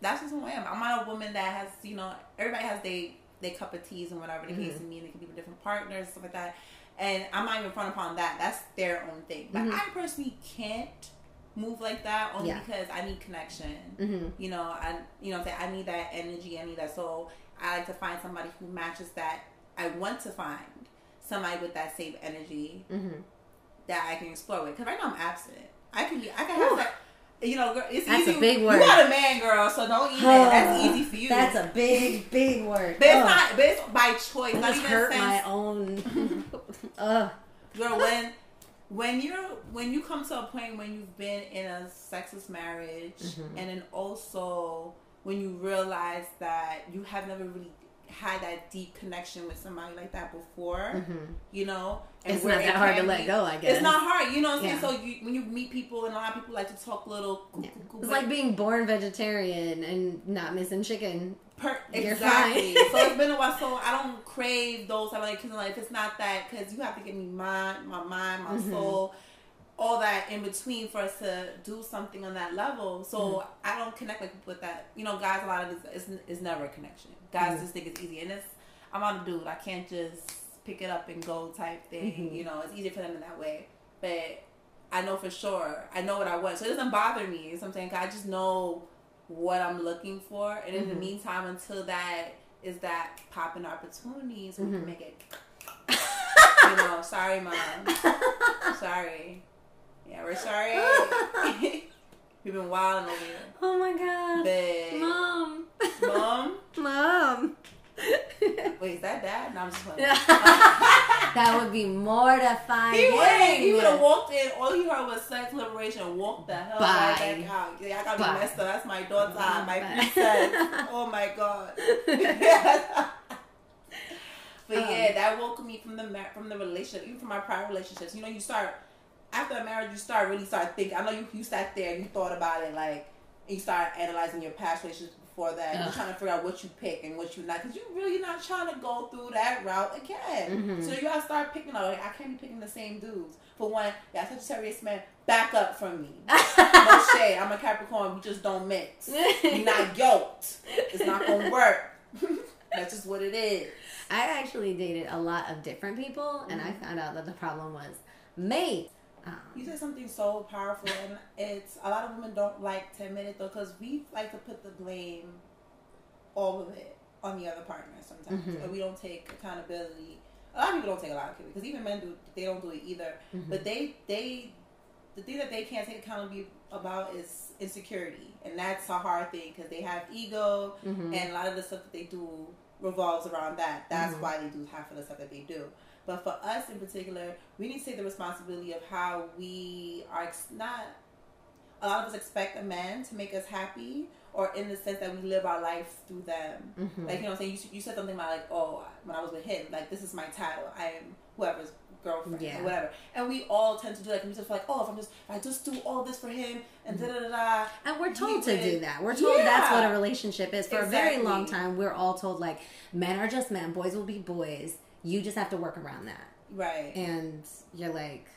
[SPEAKER 3] that's just who I am. I'm not a woman that has you know. Everybody has they their cup of teas and whatever the mm-hmm. case may be. They can be with different partners, and stuff like that. And I'm not even front upon that. That's their own thing. But mm-hmm. I personally can't move like that only yeah. because I need connection. Mm-hmm. You know, I you know I need that energy. I need that. So I like to find somebody who matches that. I want to find somebody with that same energy mm-hmm. that I can explore with. Because right now I'm absent. I can be. I can have that you know, it's
[SPEAKER 1] that's
[SPEAKER 3] easy.
[SPEAKER 1] a big word.
[SPEAKER 3] You got a man, girl, so don't eat that. That's easy for you.
[SPEAKER 1] That's a big, big word.
[SPEAKER 3] But it's not. But it's by choice. Not even
[SPEAKER 1] hurt my own. Ugh.
[SPEAKER 3] Girl, when when you're when you come to a point when you've been in a sexist marriage, mm-hmm. and then also when you realize that you have never really had that deep connection with somebody like that before, mm-hmm. you know.
[SPEAKER 1] And it's not that hard to let go, I guess.
[SPEAKER 3] It's not hard, you know what I'm yeah. saying? So you, when you meet people, and a lot of people like to talk little.
[SPEAKER 1] Yeah. It's like being born vegetarian and not missing chicken.
[SPEAKER 3] Per- exactly. so it's been a while. So I don't crave those of like, like it's not that, because you have to give me my, my mind, my mm-hmm. soul all that in between for us to do something on that level. So mm-hmm. I don't connect like with that. You know, guys, a lot of this is, is never a connection. Guys mm-hmm. just think it's easy, and it's I'm on a dude. I can't just pick it up and go type thing. Mm-hmm. You know, it's easier for them in that way. But I know for sure. I know what I want, so it doesn't bother me. Something I just know what I'm looking for, and in the mm-hmm. meantime, until that is that popping opportunities, we can mm-hmm. make it. you know, sorry, mom. sorry. Yeah, we're sorry. We've been wilding over here.
[SPEAKER 1] Oh my god.
[SPEAKER 3] Babe.
[SPEAKER 1] Mom.
[SPEAKER 3] Mom?
[SPEAKER 1] Mom.
[SPEAKER 3] Wait, is that dad? No, I'm just playing.
[SPEAKER 1] that would be mortifying.
[SPEAKER 3] He would. He would have walked in. All he heard was sex liberation. Walk the hell right
[SPEAKER 1] Bye.
[SPEAKER 3] back out. Yeah, I got
[SPEAKER 1] Bye.
[SPEAKER 3] me messed up. That's my daughter.
[SPEAKER 1] Bye.
[SPEAKER 3] My princess. Oh my god. but
[SPEAKER 1] Um.
[SPEAKER 3] yeah, that woke me from the from the relationship, even from my prior relationships. You know, you start after a marriage, you start really start thinking. I know you you sat there and you thought about it, like and you start analyzing your past relationships before that. You're trying to figure out what you pick and what you not, because you're really not trying to go through that route again.
[SPEAKER 1] Mhm.
[SPEAKER 3] So you gotta start picking up. Like I can't be picking the same dudes. For one, yeah, Sagittarius man, back up from me. no shade. I'm a Capricorn. We just don't mix. We not yoked. It's not gonna work. That's just what it is.
[SPEAKER 1] I actually dated a lot of different people, and I found out that the problem was me. Um,
[SPEAKER 3] You said something so powerful, and it's a lot of women don't like to admit it though, because we like to put the blame, all of it, on the other partner sometimes,
[SPEAKER 1] Mhm.
[SPEAKER 3] and we don't take accountability. A lot of people don't take a lot of accountability because even men do. They don't do it either.
[SPEAKER 1] Mhm.
[SPEAKER 3] But they they the thing that they can't take accountability about is insecurity, and that's a hard thing because they have ego,
[SPEAKER 1] mhm.
[SPEAKER 3] and a lot of the stuff that they do revolves around that. That's
[SPEAKER 1] Mhm.
[SPEAKER 3] why they do half of the stuff that they do. But for us in particular, we need to take the responsibility of how we are ex- not. A lot of us expect a man to make us happy, or in the sense that we live our life through them.
[SPEAKER 1] Mhm.
[SPEAKER 3] Like you know, what I'm saying you, you said something about like, oh, when I was with him, like this is my title. I am whoever's girlfriend
[SPEAKER 1] Yeah.
[SPEAKER 3] or whatever. And we all tend to do like we just feel like, oh, if I'm just, if I just do all this for him and da da da da.
[SPEAKER 1] And we're told to do that. We're told that's what a relationship is. For a very long time, we're all told like men are just men, boys will be boys. You just have to work around that.
[SPEAKER 3] Right.
[SPEAKER 1] And you're like,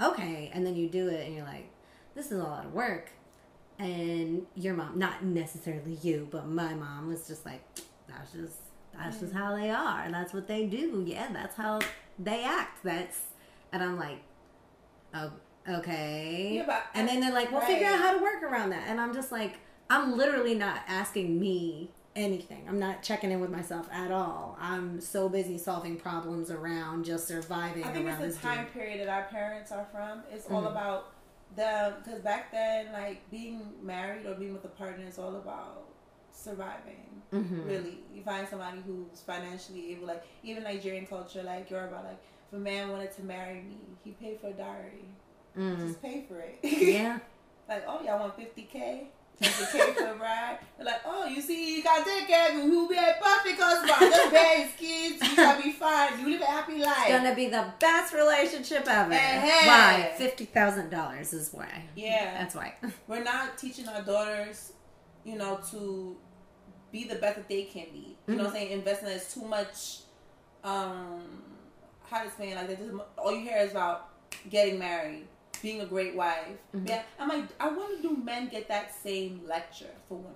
[SPEAKER 1] okay. And then you do it, and you're like, this is a lot of work. And your mom, not necessarily you, but my mom was just like, that's just that's just how they are. That's what they do. Yeah, that's how they act. That's and I'm like, oh, okay.
[SPEAKER 3] Yeah, but-
[SPEAKER 1] and then they're like, well, figure out how to work around that. And I'm just like, I'm literally not asking me anything. I'm not checking in with myself at all. I'm so busy solving problems around just surviving
[SPEAKER 3] I think
[SPEAKER 1] around
[SPEAKER 3] it's the time period that our parents are from. It's all
[SPEAKER 1] Mhm.
[SPEAKER 3] about them because back then, like being married or being with a partner is all about surviving.
[SPEAKER 1] Mhm.
[SPEAKER 3] Really, you find somebody who's financially able. Like even Nigerian culture, like you're about like if a man wanted to marry me, he paid for a dowry.
[SPEAKER 1] Mm.
[SPEAKER 3] Just pay for it.
[SPEAKER 1] Yeah.
[SPEAKER 3] like oh y'all want fifty k. 50k for a ride. They're like, oh, you see, you got take of me. We'll be a perfect husband. Just bear his kids. You gotta be fine. You live a happy life.
[SPEAKER 1] It's gonna be the best relationship ever.
[SPEAKER 3] Hey.
[SPEAKER 1] Why? Fifty thousand dollars is why.
[SPEAKER 3] Yeah.
[SPEAKER 1] That's why.
[SPEAKER 3] we're not teaching our daughters, you know, to be the best that they can be. You know what I'm saying? Investing is too much um how to explain like that all you hear is about getting married, being a great wife. Yeah. I'm like I wonder do men get that same lecture for women?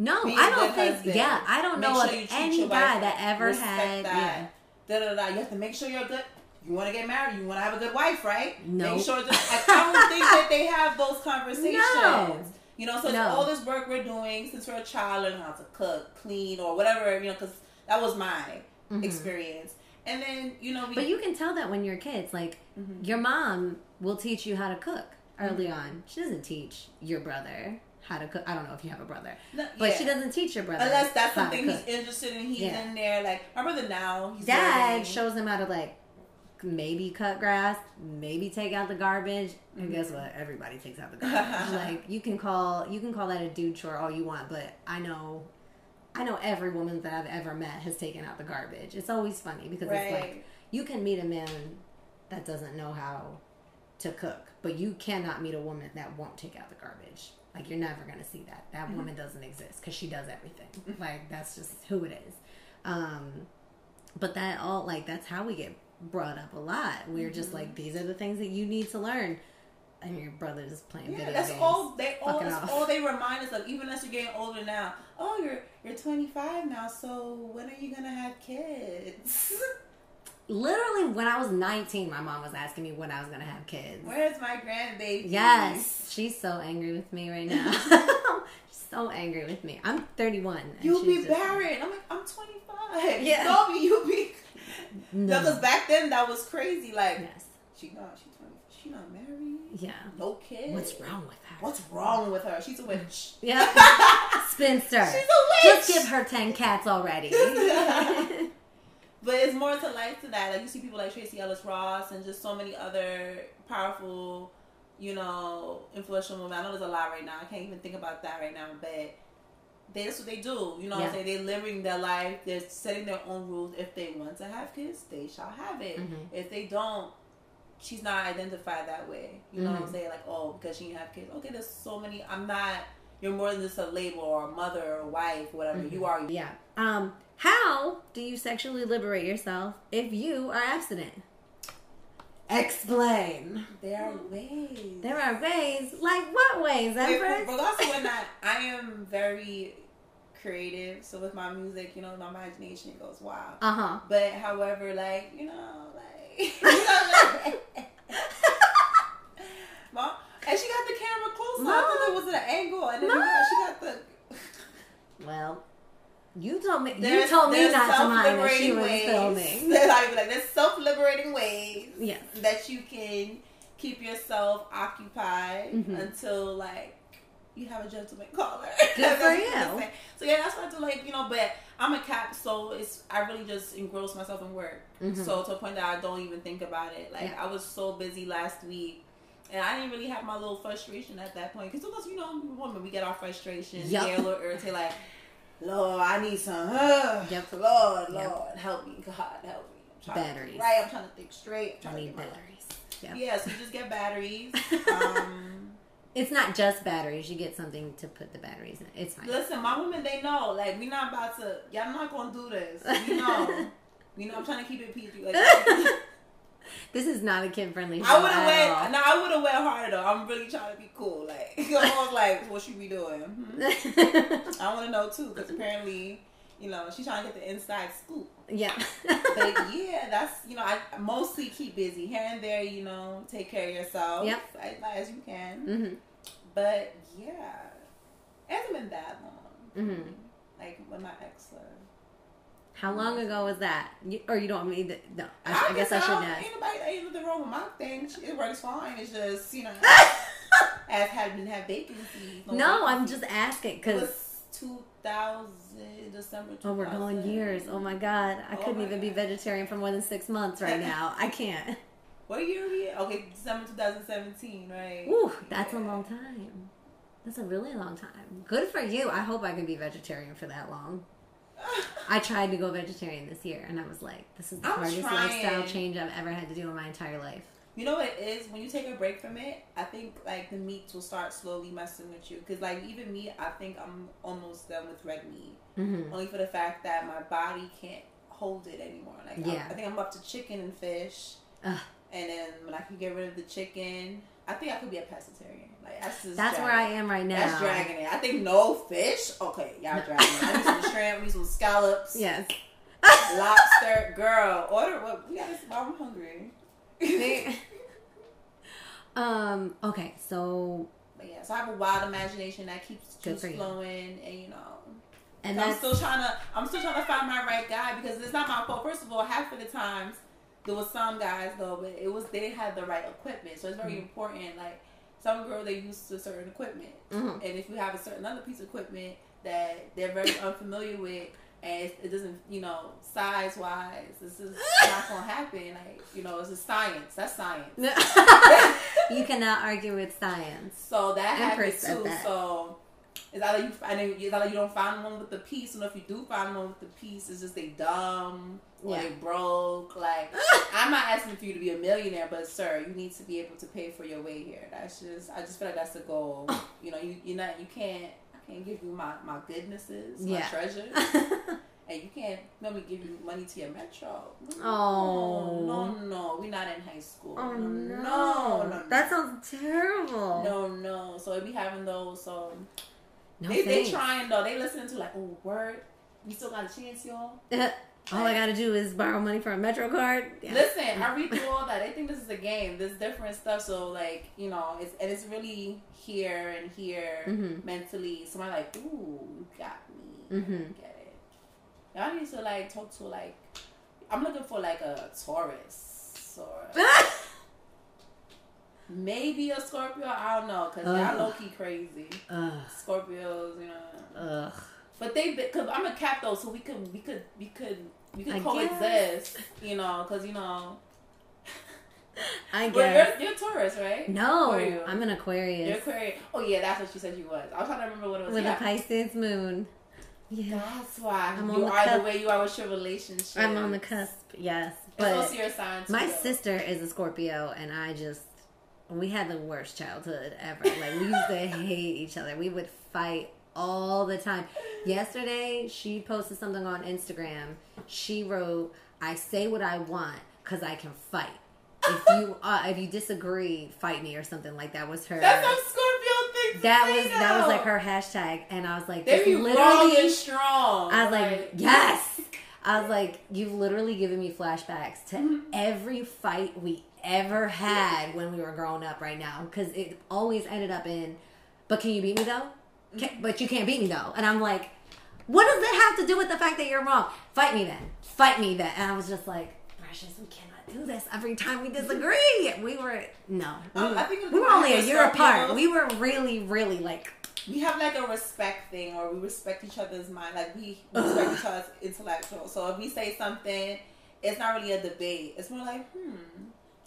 [SPEAKER 1] No, I don't think.
[SPEAKER 3] husband.
[SPEAKER 1] Yeah, I don't know
[SPEAKER 3] sure
[SPEAKER 1] of any guy that ever had.
[SPEAKER 3] that. Da, da, da. You have to make sure you're good. You want to get married. You want to have a good wife, right?
[SPEAKER 1] No.
[SPEAKER 3] Make sure. Like, I don't think that they have those conversations.
[SPEAKER 1] No.
[SPEAKER 3] You know, so
[SPEAKER 1] No.
[SPEAKER 3] all this work we're doing since we're a child, learning how to cook, clean, or whatever. You know, because that was my
[SPEAKER 1] Mhm.
[SPEAKER 3] experience. And then you know, we,
[SPEAKER 1] But you can tell that when you're kids. Like
[SPEAKER 3] Mhm.
[SPEAKER 1] your mom will teach you how to cook early
[SPEAKER 3] Mm-hmm.
[SPEAKER 1] on. She doesn't teach your brother how to cook. I don't know if you have a brother,
[SPEAKER 3] No,
[SPEAKER 1] but
[SPEAKER 3] yeah.
[SPEAKER 1] she doesn't teach your brother
[SPEAKER 3] Unless that's something he's interested in, he's
[SPEAKER 1] Yeah.
[SPEAKER 3] in there. Like my brother now, he's
[SPEAKER 1] Dad
[SPEAKER 3] learning.
[SPEAKER 1] shows him how to like maybe cut grass, maybe take out the garbage,
[SPEAKER 3] Mm-hmm.
[SPEAKER 1] and guess what? Everybody takes out the garbage. like you can call you can call that a dude chore all you want, but I know. I know every woman that I've ever met has taken out the garbage. It's always funny because it's like you can meet a man that doesn't know how to cook, but you cannot meet a woman that won't take out the garbage. Like you're never gonna see that. That woman doesn't exist because she does everything. like that's just who it is. Um, but that all like that's how we get brought up a lot. We're just like these are the things that you need to learn, and your brother's playing
[SPEAKER 3] Yeah,
[SPEAKER 1] video
[SPEAKER 3] that's
[SPEAKER 1] games.
[SPEAKER 3] all they all that's
[SPEAKER 1] off.
[SPEAKER 3] all they remind us of. Even as you're getting older now. Oh, you're you're 25 now. So when are you gonna have kids?
[SPEAKER 1] Literally, when I was 19, my mom was asking me when I was gonna have kids.
[SPEAKER 3] Where's my grandbaby?
[SPEAKER 1] Yes, she's so angry with me right now. she's so angry with me. I'm 31. and
[SPEAKER 3] You'll be
[SPEAKER 1] just-
[SPEAKER 3] barren. I'm like, I'm 25.
[SPEAKER 1] Yeah.
[SPEAKER 3] No, you'll be.
[SPEAKER 1] No.
[SPEAKER 3] Because back then that was crazy. Like,
[SPEAKER 1] Yes.
[SPEAKER 3] she not, she she not married.
[SPEAKER 1] Yeah.
[SPEAKER 3] No kids.
[SPEAKER 1] What's wrong with her?
[SPEAKER 3] What's wrong with her? She's a witch.
[SPEAKER 1] Yeah. Spinster.
[SPEAKER 3] She's a witch.
[SPEAKER 1] Just give her 10 cats already.
[SPEAKER 3] But it's more to life to that. Like you see people like Tracee Ellis Ross and just so many other powerful, you know, influential women. I know there's a lot right now. I can't even think about that right now, but that's what they do. You know what I'm saying? They're living their life. They're setting their own rules. If they want to have kids, they shall have it.
[SPEAKER 1] Mhm.
[SPEAKER 3] If they don't, she's not identified that way. You know what I'm
[SPEAKER 1] Mhm.
[SPEAKER 3] saying? Like, oh, because she didn't have kids. Okay, there's so many. I'm not. You're more than just a label or a mother or a wife, whatever. You are.
[SPEAKER 1] yeah. Um, how do you sexually liberate yourself if you are abstinent? Explain.
[SPEAKER 3] There are ways.
[SPEAKER 1] There are ways. Like what ways,
[SPEAKER 3] Wait,
[SPEAKER 1] Empress?
[SPEAKER 3] but also when I, I am very creative, so with my music, you know, my imagination goes wild.
[SPEAKER 1] Uh huh.
[SPEAKER 3] But however, like you know, like you know, like, Mom, and she got the camera close. So I thought it was at an angle, and then
[SPEAKER 1] Mom.
[SPEAKER 3] she got the.
[SPEAKER 1] Well, you told me. you told me not to mind that she was
[SPEAKER 3] ways.
[SPEAKER 1] filming.
[SPEAKER 3] There's like, like there's self-liberating ways
[SPEAKER 1] Yes.
[SPEAKER 3] that you can keep yourself occupied
[SPEAKER 1] Mhm.
[SPEAKER 3] until like you have a gentleman caller.
[SPEAKER 1] Good for you.
[SPEAKER 3] So yeah, that's what I do. Like you know, but I'm a cap, so it's I really just engross myself in work.
[SPEAKER 1] Mhm.
[SPEAKER 3] So to a point that I don't even think about it. Like
[SPEAKER 1] Yeah.
[SPEAKER 3] I was so busy last week. And I didn't really have my little frustration at that point because sometimes you know, women we get our frustration,
[SPEAKER 1] Yup.
[SPEAKER 3] get a little irritated, like, Lord, I need some. Uh,
[SPEAKER 1] Yep.
[SPEAKER 3] Lord, Lord,
[SPEAKER 1] Yep.
[SPEAKER 3] help me, God, help me. I'm trying to
[SPEAKER 1] Batteries.
[SPEAKER 3] think right, I'm trying to think straight. I'm trying to
[SPEAKER 1] need
[SPEAKER 3] get
[SPEAKER 1] batteries. Yeah.
[SPEAKER 3] Yeah, so you just get batteries. um,
[SPEAKER 1] It's not just batteries. You get something to put the batteries in. It's fine.
[SPEAKER 3] listen, my women, they know. Like, we not about to. Y'all not gonna do this. We know. we know. I'm trying to keep it PG. Like,
[SPEAKER 1] This is not a kid friendly show.
[SPEAKER 3] I would have went. No, I would have went harder though. I'm really trying to be cool. Like, I was like, what she be doing? Hmm? I want to know too, because apparently, you know, she's trying to get the inside scoop.
[SPEAKER 1] yeah.
[SPEAKER 3] But yeah, that's you know, I mostly keep busy here and there. You know, take care of yourself.
[SPEAKER 1] Yep.
[SPEAKER 3] as, as you can.
[SPEAKER 1] hmm
[SPEAKER 3] But yeah, it hasn't been that long.
[SPEAKER 1] hmm
[SPEAKER 3] Like when my ex.
[SPEAKER 1] How long ago was that? You, or you don't want me to? No, I,
[SPEAKER 3] I
[SPEAKER 1] I guess I shouldn't ask.
[SPEAKER 3] Ain't nobody ain't nothing wrong with my thing. It works fine. It's just you know, as had been have vacancies.
[SPEAKER 1] No, I'm just asking because.
[SPEAKER 3] 2000 December. 2000.
[SPEAKER 1] Oh, we're going years. Oh my god, I
[SPEAKER 3] Oh
[SPEAKER 1] couldn't even be vegetarian for more than six months right now. I can't.
[SPEAKER 3] What year are we? at? Okay, December 2017, right?
[SPEAKER 1] Ooh, that's a long time. That's a really long time. Good for you. I hope I can be vegetarian for that long. I tried to go vegetarian this year, and I was like, "This is the
[SPEAKER 3] I'm
[SPEAKER 1] hardest
[SPEAKER 3] trying.
[SPEAKER 1] lifestyle change I've ever had to do in my entire life."
[SPEAKER 3] You know what it is? When you take a break from it, I think like the meats will start slowly messing with you. Cause like even me, I think I'm almost done with red meat.
[SPEAKER 1] hmm
[SPEAKER 3] Only for the fact that my body can't hold it anymore. Like I-
[SPEAKER 1] Yeah.
[SPEAKER 3] I, think I'm up to chicken and fish.
[SPEAKER 1] Ugh.
[SPEAKER 3] And then when I can get rid of the chicken, I think I could be a pescatarian. Like that's
[SPEAKER 1] That's where I am right now.
[SPEAKER 3] That's dragging it. I think no fish. Okay, y'all dragging it. I need some shrimp. Need some scallops.
[SPEAKER 1] Yes.
[SPEAKER 3] Lobster, girl. Order what? We got. to I'm hungry.
[SPEAKER 1] um. Okay. So,
[SPEAKER 3] But yeah, so I have a wild imagination that keeps juice flowing, and you know,
[SPEAKER 1] and
[SPEAKER 3] I'm still trying to. I'm still trying to find my right guy because it's not my fault. First of all, half of the times there was some guys though, but it was they didn't have the right equipment, so it's very
[SPEAKER 1] Mhm.
[SPEAKER 3] important. Like some girl, they used to certain equipment,
[SPEAKER 1] Mhm.
[SPEAKER 3] and if you have a certain other piece of equipment that they're very unfamiliar with. And it, doesn't, you know, size wise, this is not gonna happen. Like, you know, it's a science. That's science.
[SPEAKER 1] you cannot argue with science.
[SPEAKER 3] So that happened
[SPEAKER 1] said
[SPEAKER 3] too.
[SPEAKER 1] that.
[SPEAKER 3] So it's either you find it, it's either you don't find one with the piece, and if you do find one with the piece, it's just they dumb or
[SPEAKER 1] Yeah.
[SPEAKER 3] they broke. Like I'm not asking for you to be a millionaire, but sir, you need to be able to pay for your way here. That's just I just feel like that's the goal. you know, you you're not you can't I can't give you my my goodnesses, my
[SPEAKER 1] Yeah.
[SPEAKER 3] treasures. And you can't let me give you money to your metro. No,
[SPEAKER 1] Oh.
[SPEAKER 3] no, no, we're not in high school.
[SPEAKER 1] Oh no.
[SPEAKER 3] no, no, no.
[SPEAKER 1] That sounds terrible.
[SPEAKER 3] No, no. So it be having those. So
[SPEAKER 1] No
[SPEAKER 3] they they trying though. They listening to like, oh word, you still got a chance, y'all.
[SPEAKER 1] All I gotta do is borrow money for a Metro card. Yeah.
[SPEAKER 3] Listen, I read through all that. They think this is a game. There's different stuff. So like, you know, it's and it's really here and here
[SPEAKER 1] Mhm.
[SPEAKER 3] mentally. So I'm like, ooh, you got me.
[SPEAKER 1] Mhm.
[SPEAKER 3] Get it. Y'all need to like talk to like. I'm looking for like a Taurus or maybe a Scorpio. I don't know because y'all low key crazy. Scorpios, you know.
[SPEAKER 1] Ugh.
[SPEAKER 3] But they, because I'm a Cap though, so we could, we could, we could, we could
[SPEAKER 1] I
[SPEAKER 3] coexist. You know, because you know.
[SPEAKER 1] I guess.
[SPEAKER 3] you're, you're Taurus, right?
[SPEAKER 1] No,
[SPEAKER 3] you?
[SPEAKER 1] I'm an
[SPEAKER 3] You're
[SPEAKER 1] Aquarius
[SPEAKER 3] Aquarius. Oh yeah, that's what she said she was. I was trying to remember what it was.
[SPEAKER 1] with
[SPEAKER 3] yeah.
[SPEAKER 1] a Pisces moon. Yeah,
[SPEAKER 3] That's why
[SPEAKER 1] I'm
[SPEAKER 3] you
[SPEAKER 1] the
[SPEAKER 3] are the way you are with your relationship.
[SPEAKER 1] I'm on the cusp. Yes,
[SPEAKER 3] It's
[SPEAKER 1] but
[SPEAKER 3] also your sign.
[SPEAKER 1] My sister is a Scorpio, and I just we had the worst childhood ever. Like we used to hate each other. We would fight all the time. Yesterday, she posted something on Instagram. She wrote, "I say what I want because I can fight. If you uh, if you disagree, fight me or something like that." Was her
[SPEAKER 3] That's a Scorpio thing.
[SPEAKER 1] that was that was like her hashtag, and I was like, this literally
[SPEAKER 3] and strong.
[SPEAKER 1] I was like, yes. I was like, you've literally given me flashbacks to
[SPEAKER 3] Mm-hmm.
[SPEAKER 1] every fight we ever had when we were growing up right now. Because it always ended up in, but can you beat me though?
[SPEAKER 3] Mm-hmm.
[SPEAKER 1] Can, but you can't beat me though. And I'm like, what does that have to do with the fact that you're wrong? Fight me then. Fight me then. And I was just like, Precious, we cannot do this every time we disagree. We were, no. We were,
[SPEAKER 3] I think
[SPEAKER 1] we were only a year apart. We were really, really like,
[SPEAKER 3] we have like a respect thing, or we respect each other's mind. Like we respect each other's intellectual. So if we say something, it's not really a debate. It's more like, hmm,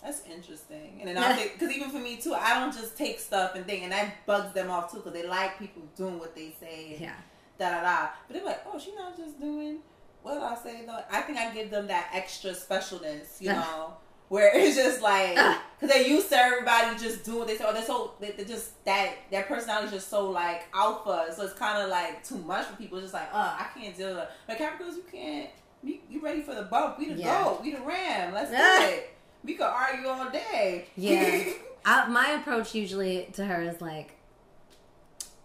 [SPEAKER 3] that's interesting. And then I'll think, because even for me too, I don't just take stuff and think, and that bugs them off too, because they like people doing what they say.
[SPEAKER 1] yeah.
[SPEAKER 3] Da da da. But they're like, oh, she's not just doing what I say though. I think I give them that extra specialness, you know. Where it's just like, because they used to everybody just doing what they say, or they're so, they- they're just that, their personality is just so like alpha, so it's kind of like too much for people. It's just like, uh, I can't deal with it. But Capricorns, you can't, you, you ready for the bump, we the
[SPEAKER 1] Yeah.
[SPEAKER 3] go, we the ram, let's do it. We could argue all day.
[SPEAKER 1] Yeah. I, my approach usually to her is like,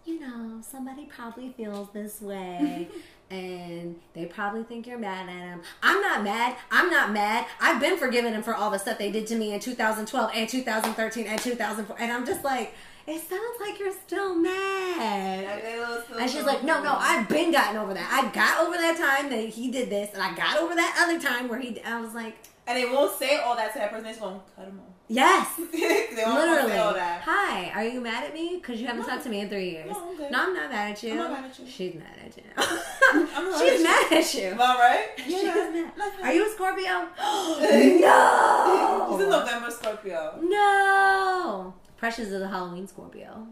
[SPEAKER 1] you know, somebody probably feels this way. And they probably think you're mad at him. I'm not mad. I'm not mad. I've been forgiving them for all the stuff they did to me in 2012 and 2013 and 2004. And I'm just like, it sounds like you're still mad. And she's like, no, no, I've been gotten over that. I got over that time that he did this, and I got over that other time where he. I was like,
[SPEAKER 3] And they won't say all that to that person. They're just going to cut them off.
[SPEAKER 1] yes,
[SPEAKER 3] they won't
[SPEAKER 1] Literally.
[SPEAKER 3] say all that.
[SPEAKER 1] Hi, are you mad at me? Because you haven't
[SPEAKER 3] No.
[SPEAKER 1] talked to me in three years.
[SPEAKER 3] No, I'm.
[SPEAKER 1] No, I'm not mad at you.
[SPEAKER 3] I'm not mad at you.
[SPEAKER 1] She's mad at you.
[SPEAKER 3] Not
[SPEAKER 1] She's
[SPEAKER 3] mad
[SPEAKER 1] mad at you.
[SPEAKER 3] Am I right?
[SPEAKER 1] She's
[SPEAKER 3] Yeah.
[SPEAKER 1] mad. Are you a Scorpio?
[SPEAKER 3] She's a
[SPEAKER 1] no.
[SPEAKER 3] November Scorpio.
[SPEAKER 1] No. Precious is a Halloween Scorpio.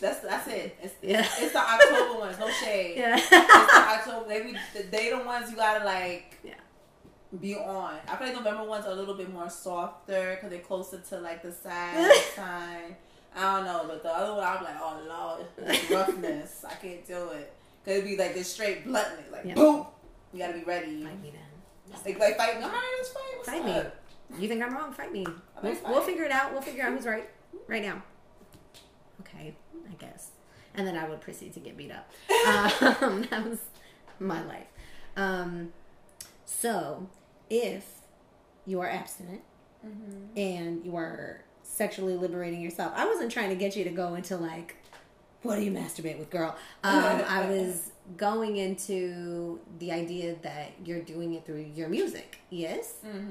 [SPEAKER 3] That's that's it. It's,
[SPEAKER 1] Yeah.
[SPEAKER 3] it's the October ones. No shade.
[SPEAKER 1] Yeah.
[SPEAKER 3] It's the October. They be they the ones you gotta like.
[SPEAKER 1] Yeah.
[SPEAKER 3] Be on. I feel like November ones are a little bit more softer because they're closer to like the side sign. I don't know, but the other one I'm like, oh lord, roughness. I can't do it. Cause it'd be like this straight bluntness, like
[SPEAKER 1] Yeah.
[SPEAKER 3] boom. You gotta be ready.
[SPEAKER 1] Fight me then.
[SPEAKER 3] Like, like fight. All right, let's fight. What's
[SPEAKER 1] Fight me. You think I'm wrong? Fight me. We'll,
[SPEAKER 3] like
[SPEAKER 1] we'll figure it out. We'll figure out who's right right now. Okay, I guess. And then I would proceed to get beat up. Um, that was my life. Um, so, if you are abstinent
[SPEAKER 3] Mm-hmm.
[SPEAKER 1] and you are sexually liberating yourself, I wasn't trying to get you to go into like, what do you masturbate with, girl? Um, I was going into the idea that you're doing it through your music. Yes?
[SPEAKER 3] Mm-hmm.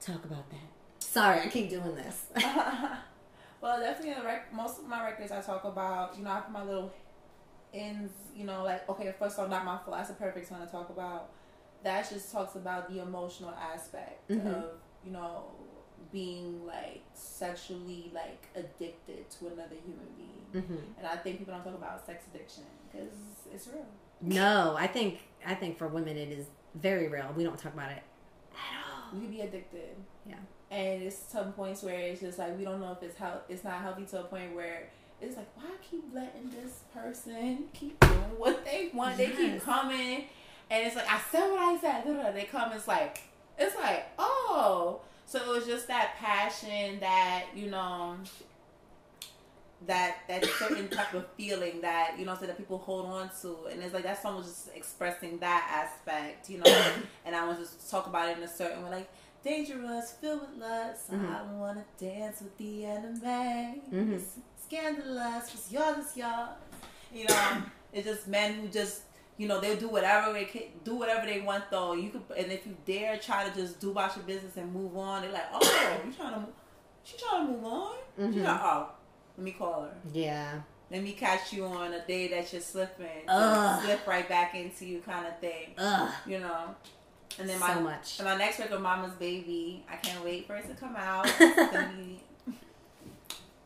[SPEAKER 1] Talk about that. Sorry, I keep doing this.
[SPEAKER 3] well, definitely, the rec- most of my records I talk about, you know, I put my little ends, you know, like, okay, first of all, Not My that's a perfect song to talk about. That just talks about the emotional aspect
[SPEAKER 1] Mhm.
[SPEAKER 3] of, you know, being like sexually like addicted to another human being.
[SPEAKER 1] hmm
[SPEAKER 3] And I think people don't talk about sex addiction because it's real.
[SPEAKER 1] No, I think I think for women it is very real. We don't talk about it at all.
[SPEAKER 3] We can be addicted.
[SPEAKER 1] Yeah.
[SPEAKER 3] And it's some points where it's just like we don't know if it's health. It's not healthy to a point where it's like, why keep letting this person keep doing what they want? They keep coming, and it's like I said what I said. They come. It's like it's like oh. So it was just that passion that you know. That that certain type of feeling that you know, so that people hold on to, and it's like that song was just expressing that aspect, you know. and I was just talk about it in a certain way, like dangerous, filled with lust.
[SPEAKER 1] Mhm.
[SPEAKER 3] I don't wanna dance with the enemy.
[SPEAKER 1] Mhm.
[SPEAKER 3] It's scandalous. What's yours is yours. You know, it's just men who just you know they'll do whatever they can, do whatever they want though. You could, and if you dare try to just do about your business and move on, they're like, oh, you trying to. she trying to move on.
[SPEAKER 1] Mhm.
[SPEAKER 3] She's like, oh, let me call her.
[SPEAKER 1] Yeah.
[SPEAKER 3] Let me catch you on a day that you're slipping,
[SPEAKER 1] Ugh.
[SPEAKER 3] slip right back into you, kind of thing.
[SPEAKER 1] Ugh.
[SPEAKER 3] You know. And then my
[SPEAKER 1] so much.
[SPEAKER 3] and my next record, Mama's Baby. I can't wait for it to come out. It's gonna be-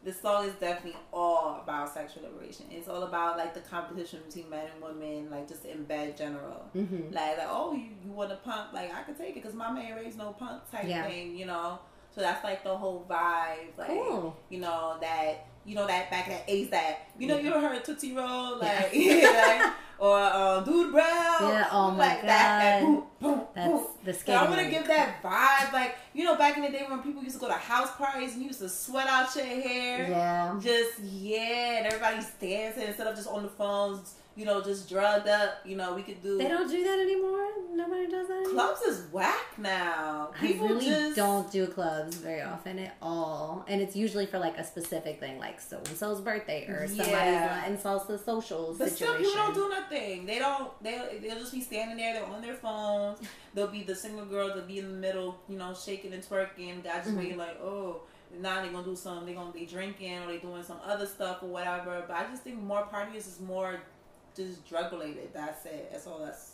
[SPEAKER 3] this song is definitely all about sexual liberation. It's all about like the competition between men and women, like just in bed general.
[SPEAKER 1] Mm-hmm.
[SPEAKER 3] Like, like oh, you, you want to pump? Like, I can take it because my man raised no punk type
[SPEAKER 1] Yeah.
[SPEAKER 3] thing, you know. So that's like the whole vibe, like
[SPEAKER 1] Cool.
[SPEAKER 3] you know that you know that back that at ASAP. You know, you ever heard Tootsie Roll, like,
[SPEAKER 1] Yeah.
[SPEAKER 3] like or um, Dude Brown,
[SPEAKER 1] Yeah, oh my
[SPEAKER 3] like that, that
[SPEAKER 1] God.
[SPEAKER 3] boom, boom,
[SPEAKER 1] That's
[SPEAKER 3] boom.
[SPEAKER 1] the
[SPEAKER 3] So
[SPEAKER 1] skating.
[SPEAKER 3] I want to give that vibe, like you know, back in the day when people used to go to house parties and you used to sweat out your hair.
[SPEAKER 1] Yeah.
[SPEAKER 3] Just yeah, and everybody's dancing instead of just on the phones. You know, just drugged up. You know, we could do.
[SPEAKER 1] They don't do that anymore. Nobody does that anymore.
[SPEAKER 3] Clubs is whack now.
[SPEAKER 1] I
[SPEAKER 3] People
[SPEAKER 1] really
[SPEAKER 3] just
[SPEAKER 1] don't do clubs very often at all, and it's usually for like a specific thing, like so and so's birthday or somebody's
[SPEAKER 3] Yeah.
[SPEAKER 1] in salsa social
[SPEAKER 3] But still,
[SPEAKER 1] situation.
[SPEAKER 3] people don't do nothing. They don't. They they'll just be standing there. They're on their phones. They'll be the single girl. They'll be in the middle, you know, shaking and twerking. Guys just
[SPEAKER 1] Mhm.
[SPEAKER 3] waiting like, oh, now they're gonna do something. they're gonna be drinking or they doing some other stuff or whatever. But I just think more parties is more just drug related. That's it. That's all. That's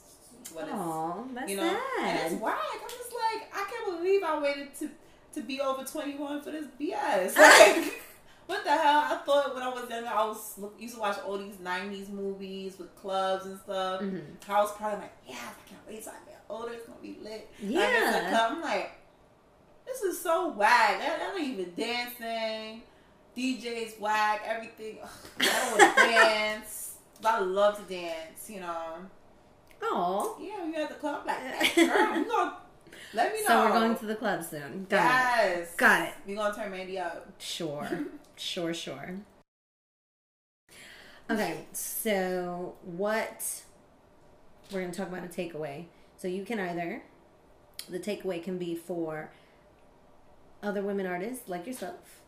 [SPEAKER 3] what it's.
[SPEAKER 1] Aw, that's
[SPEAKER 3] You know, and it's
[SPEAKER 1] sad.
[SPEAKER 3] whack. I'm just like, I can't believe I waited to to be over 21 for this BS. Like, what the hell? I thought when I was younger, I was look, used to watch all these 90s movies with clubs and stuff.
[SPEAKER 1] Mhm.
[SPEAKER 3] I was probably like, yeah, I can't wait till I get older. It's gonna be lit.
[SPEAKER 1] Yeah.
[SPEAKER 3] Like, it's club. I'm like, this is so whack. I, I don't even dancing. DJs whack. Everything. Ugh, I don't want to dance. But I love to dance. You know.
[SPEAKER 1] Oh,
[SPEAKER 3] Yeah, you at the club like that. Girl, you gonna let me know.
[SPEAKER 1] so we're going to the club soon. Got
[SPEAKER 3] yes.
[SPEAKER 1] it. Got it.
[SPEAKER 3] We gonna turn Mandy up.
[SPEAKER 1] Sure. sure, sure. Okay, so what we're going to talk about a takeaway. So you can either, the takeaway can be for other women artists like yourself.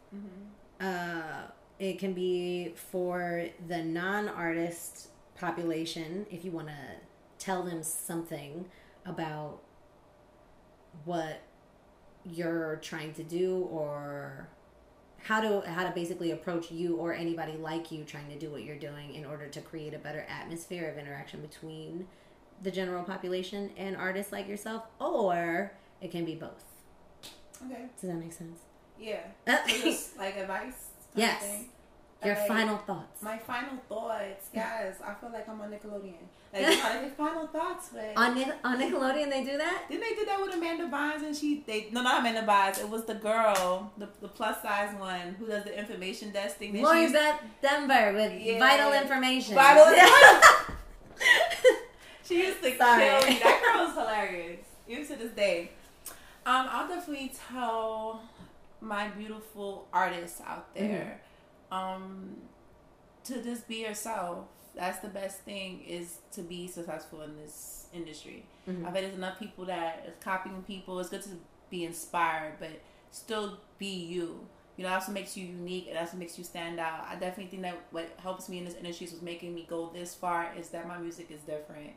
[SPEAKER 1] Uh, it can be for the non artist population if you want to tell them something about what you're trying to do or how to how to basically approach you or anybody like you trying to do what you're doing in order to create a better atmosphere of interaction between the general population and artists like yourself or it can be both
[SPEAKER 3] Okay.
[SPEAKER 1] does that make sense
[SPEAKER 3] Yeah. So just like advice.
[SPEAKER 1] Yes.
[SPEAKER 3] thing.
[SPEAKER 1] your
[SPEAKER 3] Okay.
[SPEAKER 1] final thoughts
[SPEAKER 3] My final thoughts, guys. I feel like I'm on Nickelodeon. Like you know, final thoughts, but
[SPEAKER 1] on, Nic- on nickelodeon they do that
[SPEAKER 3] Didn't they do that with Amanda Bynes and she they no not Amanda Bynes, it was the girl, the, the plus size one who does the information desk thing.
[SPEAKER 1] Lori Beth Denberg with
[SPEAKER 3] Yeah.
[SPEAKER 1] vital information.
[SPEAKER 3] Vital information. She used to
[SPEAKER 1] Sorry.
[SPEAKER 3] kill me. That girl was hilarious. Even to this day. Um, I'll definitely tell my beautiful artists out there, um, to just be yourself. That's the best thing is to be successful in this industry.
[SPEAKER 1] Mhm.
[SPEAKER 3] I bet there's enough people that is copying people. It's good to be inspired, but still be you. You know, that's what makes you unique and that's what makes you stand out. I definitely think that what helps me in this industry is what's making me go this far is that my music is different.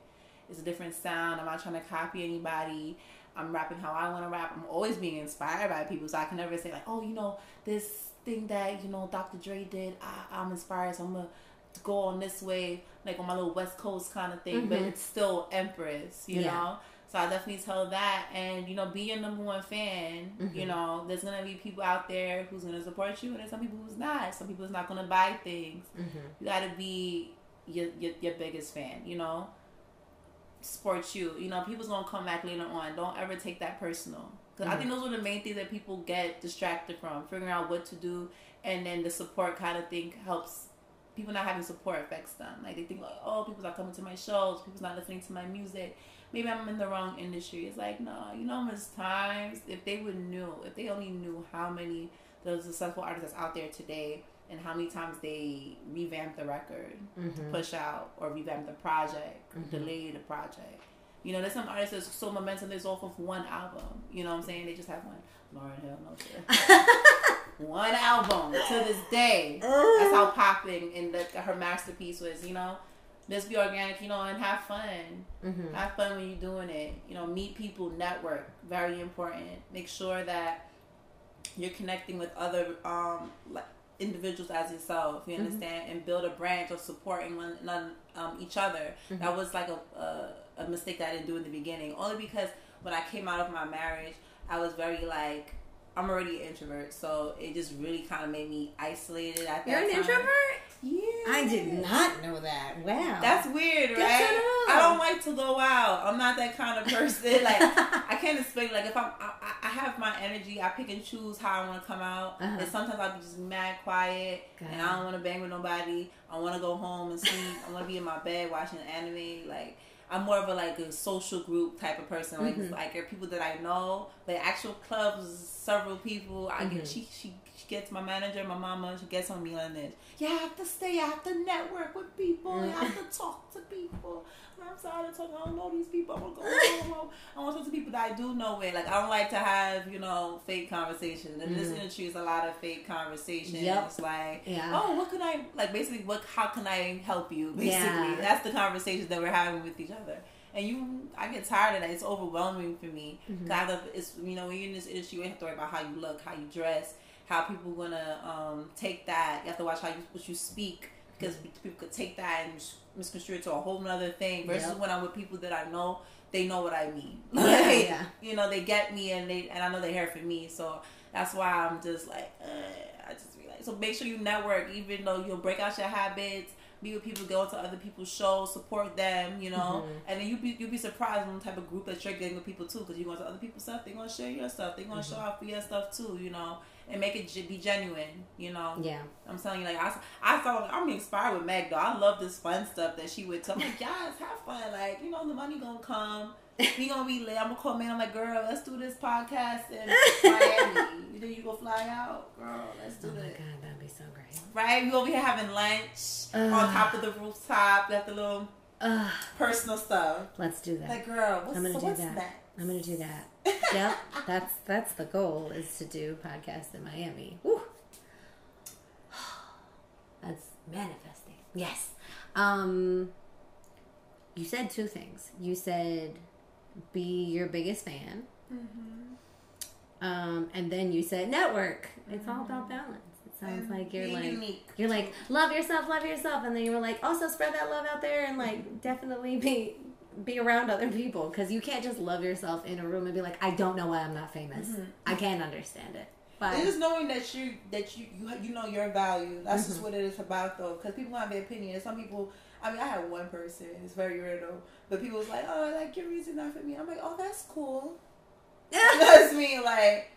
[SPEAKER 3] It's a different sound. I'm not trying to copy anybody. I'm rapping how I want to rap. I'm always being inspired by people, so I can never say like, oh, you know, this thing that you know Dr. Dre did. I, I'm inspired, so I'm gonna go on this way, like on my little West Coast kind of thing. But
[SPEAKER 1] Mhm.
[SPEAKER 3] it's still Empress, you
[SPEAKER 1] Yeah.
[SPEAKER 3] know. So I definitely tell that, and you know, be your number one fan.
[SPEAKER 1] Mhm.
[SPEAKER 3] You know, there's gonna be people out there who's gonna support you, and there's some people who's not. Some people people's not gonna buy things.
[SPEAKER 1] Mhm.
[SPEAKER 3] You gotta be your, your your biggest fan. You know, support you. You know, people's gonna come back later on. Don't ever take that personal. Because I
[SPEAKER 1] Mhm.
[SPEAKER 3] think those are the main things that people get distracted from, figuring out what to do, and then the support kind of thing helps. People not having support affects them. Like they think like, oh, people's not coming to my shows. People's not listening to my music. Maybe I'm in the wrong industry. It's like no, you know, how much times if they would knew, if they only knew how many the successful artists that's out there today, and how many times they revamp the record,
[SPEAKER 1] Mhm.
[SPEAKER 3] push out or revamp the project,
[SPEAKER 1] Mhm.
[SPEAKER 3] delay the project. You know, there's some artists that's so momentum is off of one album. You know what I'm saying? They just have one. Lauryn Hill, no shit. one album to this day. That's how popping and the, her masterpiece was. You know, just be organic. You know, and have fun.
[SPEAKER 1] Mhm.
[SPEAKER 3] Have fun when you're doing it. You know, meet people, network. Very important. Make sure that you're connecting with other um like individuals as yourself. You
[SPEAKER 1] Mm-hmm.
[SPEAKER 3] understand, and build a branch of supporting one another, um, each other.
[SPEAKER 1] Mm-hmm.
[SPEAKER 3] That was like a, a a mistake that I didn't do in the beginning. Only because when I came out of my marriage, I was very like. I'm already an introvert, so it just really kind of made me isolated at that
[SPEAKER 1] You're an
[SPEAKER 3] time.
[SPEAKER 1] introvert?
[SPEAKER 3] Yeah.
[SPEAKER 1] I did not know that. Wow.
[SPEAKER 3] That's weird, right?
[SPEAKER 1] to know.
[SPEAKER 3] I don't like to go out. I'm not that kind of person. Like I can't explain. Like if I'm, I, I have my energy. I pick and choose how I want to come out.
[SPEAKER 1] Uh-huh.
[SPEAKER 3] And sometimes I'll be just mad quiet,
[SPEAKER 1] Got
[SPEAKER 3] and. I don't want to bang with nobody. I want to go home and sleep. I want to be in my bed watching anime. Like I'm more of a like a social group type of person. Like
[SPEAKER 1] Mm-hmm.
[SPEAKER 3] like there are people that I know, but actual clubs, several people. I
[SPEAKER 1] Mm-hmm.
[SPEAKER 3] get she she she gets my manager, my mama. She gets on me like this. You have to stay. You have to network with people. You have to talk to people. I'm sorry to talk. I don't know these people. I want to go home. I want to talk to people that I do know with. Like I don't like to have you know fake conversations. And this industry is a lot of fake conversations.
[SPEAKER 1] Yep.
[SPEAKER 3] It's like
[SPEAKER 1] Yeah.
[SPEAKER 3] oh, what can I like? Basically, what? How can I help you? Basically,
[SPEAKER 1] Yeah.
[SPEAKER 3] that's the conversations that we're having with each other. And you, I get tired of that. It's overwhelming for me.
[SPEAKER 1] Mm-hmm.
[SPEAKER 3] 'Cause I have to- it's you know when you're in this industry, you have to worry about how you look, how you dress, how people gonna um, take that. You have to watch how you what you speak because people could take that and misconstrue it to a whole nother thing. Versus
[SPEAKER 1] Yep.
[SPEAKER 3] when I'm with people that I know, they know what I mean.
[SPEAKER 1] Yeah, yeah.
[SPEAKER 3] You know, they get me and they and I know they're here for me. So that's why I'm just like, uh, I just be like, so make sure you network, even though you'll break out your habits. Be with people, go to other people's shows, support them, you know,
[SPEAKER 1] Mm-hmm.
[SPEAKER 3] and then you be you be surprised when the type of group that you're getting with people too, because you go to other people's stuff, they're gonna share your stuff, they're gonna show
[SPEAKER 1] Mm-hmm.
[SPEAKER 3] out for your stuff too, you know, and make it be genuine, you know.
[SPEAKER 1] Yeah.
[SPEAKER 3] I'm telling you, like I, I saw, I'm inspired with Meg though. I love this fun stuff that she would tell me. Like, guys, have fun. Like you know, the money gonna come. We gonna be lit. I'm gonna call man. I'm like, girl, let's do this podcast in Miami. you you go fly out, girl? Let's do
[SPEAKER 1] Oh my
[SPEAKER 3] this.
[SPEAKER 1] god, that'd be so great.
[SPEAKER 3] Right? We over here having lunch on top of the rooftop. Got the little
[SPEAKER 1] Ugh,
[SPEAKER 3] personal stuff.
[SPEAKER 1] let's do that.
[SPEAKER 3] Like, girl, what's,
[SPEAKER 1] I'm gonna
[SPEAKER 3] so
[SPEAKER 1] do
[SPEAKER 3] what's
[SPEAKER 1] that.
[SPEAKER 3] that?
[SPEAKER 1] I'm gonna do that. Yep, that's that's the goal is to do podcasts in Miami. Woo. That's manifesting. Yes. Um you said two things. You said be your biggest fan. Um and then you said network. It's all about balance. It sounds
[SPEAKER 3] And
[SPEAKER 1] like you're like
[SPEAKER 3] unique.
[SPEAKER 1] you're like love yourself, love yourself, and then you were like also spread that love out there and like definitely be be around other people because you can't just love yourself in a room and be like I don't know why I'm not famous. Mm-hmm. I can't understand it. But
[SPEAKER 3] It's just knowing that you that you you, you know your value. That's just mm-hmm. what it is about though. Because people have their opinion. Some people. I mean, I had one person. It's very rare though. But people was like, "Oh, like your reason not for me." I'm like, "Oh, that's cool." That's me. Like,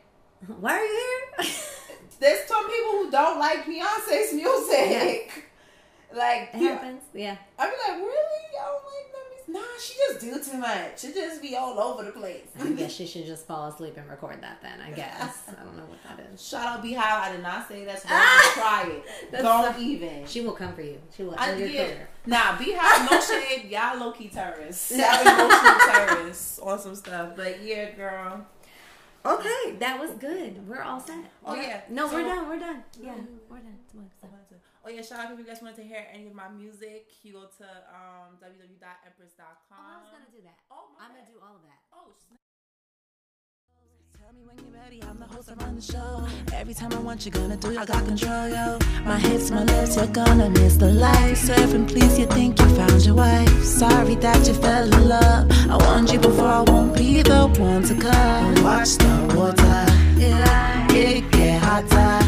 [SPEAKER 1] why are you here?
[SPEAKER 3] there's some people who don't like Beyonce's music. Like,
[SPEAKER 1] it
[SPEAKER 3] yeah,
[SPEAKER 1] happens. Yeah.
[SPEAKER 3] I'm like, really? Y'all don't like that music? Nah, she just do too much. She just be all over the place.
[SPEAKER 1] I guess she should just fall asleep and record that then. I guess I don't know what that is.
[SPEAKER 3] Shout out BeyHive. I did not say that. So don't
[SPEAKER 1] Ah!
[SPEAKER 3] try it.
[SPEAKER 1] That's
[SPEAKER 3] don't
[SPEAKER 1] so-
[SPEAKER 3] even.
[SPEAKER 1] She will come for you. She will
[SPEAKER 3] I
[SPEAKER 1] end your
[SPEAKER 3] yeah.
[SPEAKER 1] career.
[SPEAKER 3] Nah, BeyHive, no shade. Y'all low key terrorists. Y'all emotional terrorists on some stuff. But yeah, girl.
[SPEAKER 1] Okay, that was good. We're all set.
[SPEAKER 3] Oh, yeah.
[SPEAKER 1] No,
[SPEAKER 3] So-
[SPEAKER 1] we're done. We're done. Yeah, we're done. Come on, stop.
[SPEAKER 3] Oh yeah, shout out if you guys wanted to hear any of my music. You go to um, www.empress.com.
[SPEAKER 1] Oh, I was gonna do that.
[SPEAKER 3] Oh, my
[SPEAKER 1] I'm gonna do all of that.
[SPEAKER 3] Oh, snap.
[SPEAKER 4] Tell me when you're ready, I'm the host, I run the show. Every time I want you gonna do, I got control, yo. My hips, my lips, you're gonna miss the life. Serving, please, you think you found your wife. Sorry that you fell in love. I warned you before, I won't be the one to come. Watch the water, yeah, it get hotter.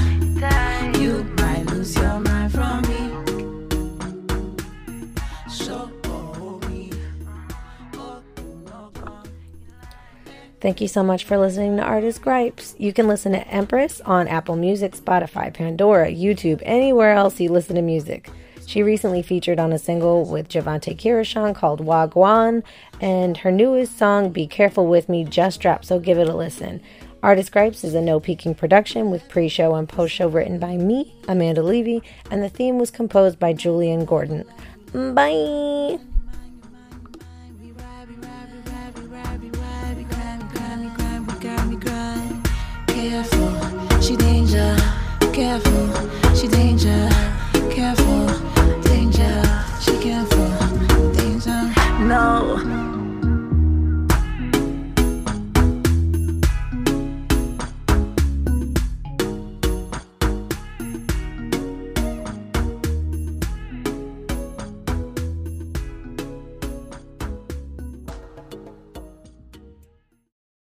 [SPEAKER 4] You might lose your mind
[SPEAKER 5] Thank you so much for listening to Artist Gripes. You can listen to Empress on Apple Music, Spotify, Pandora, YouTube, anywhere else you listen to music. She recently featured on a single with Javante Kirishon called Wagwan, and her newest song, Be Careful With Me, just dropped, so give it a listen. Artist Gripes is a no peeking production with pre show and post show written by me, Amanda Levy, and the theme was composed by Julian Gordon. Bye!
[SPEAKER 4] Careful, she danger. Careful, danger. Careful, danger. She careful, danger. No.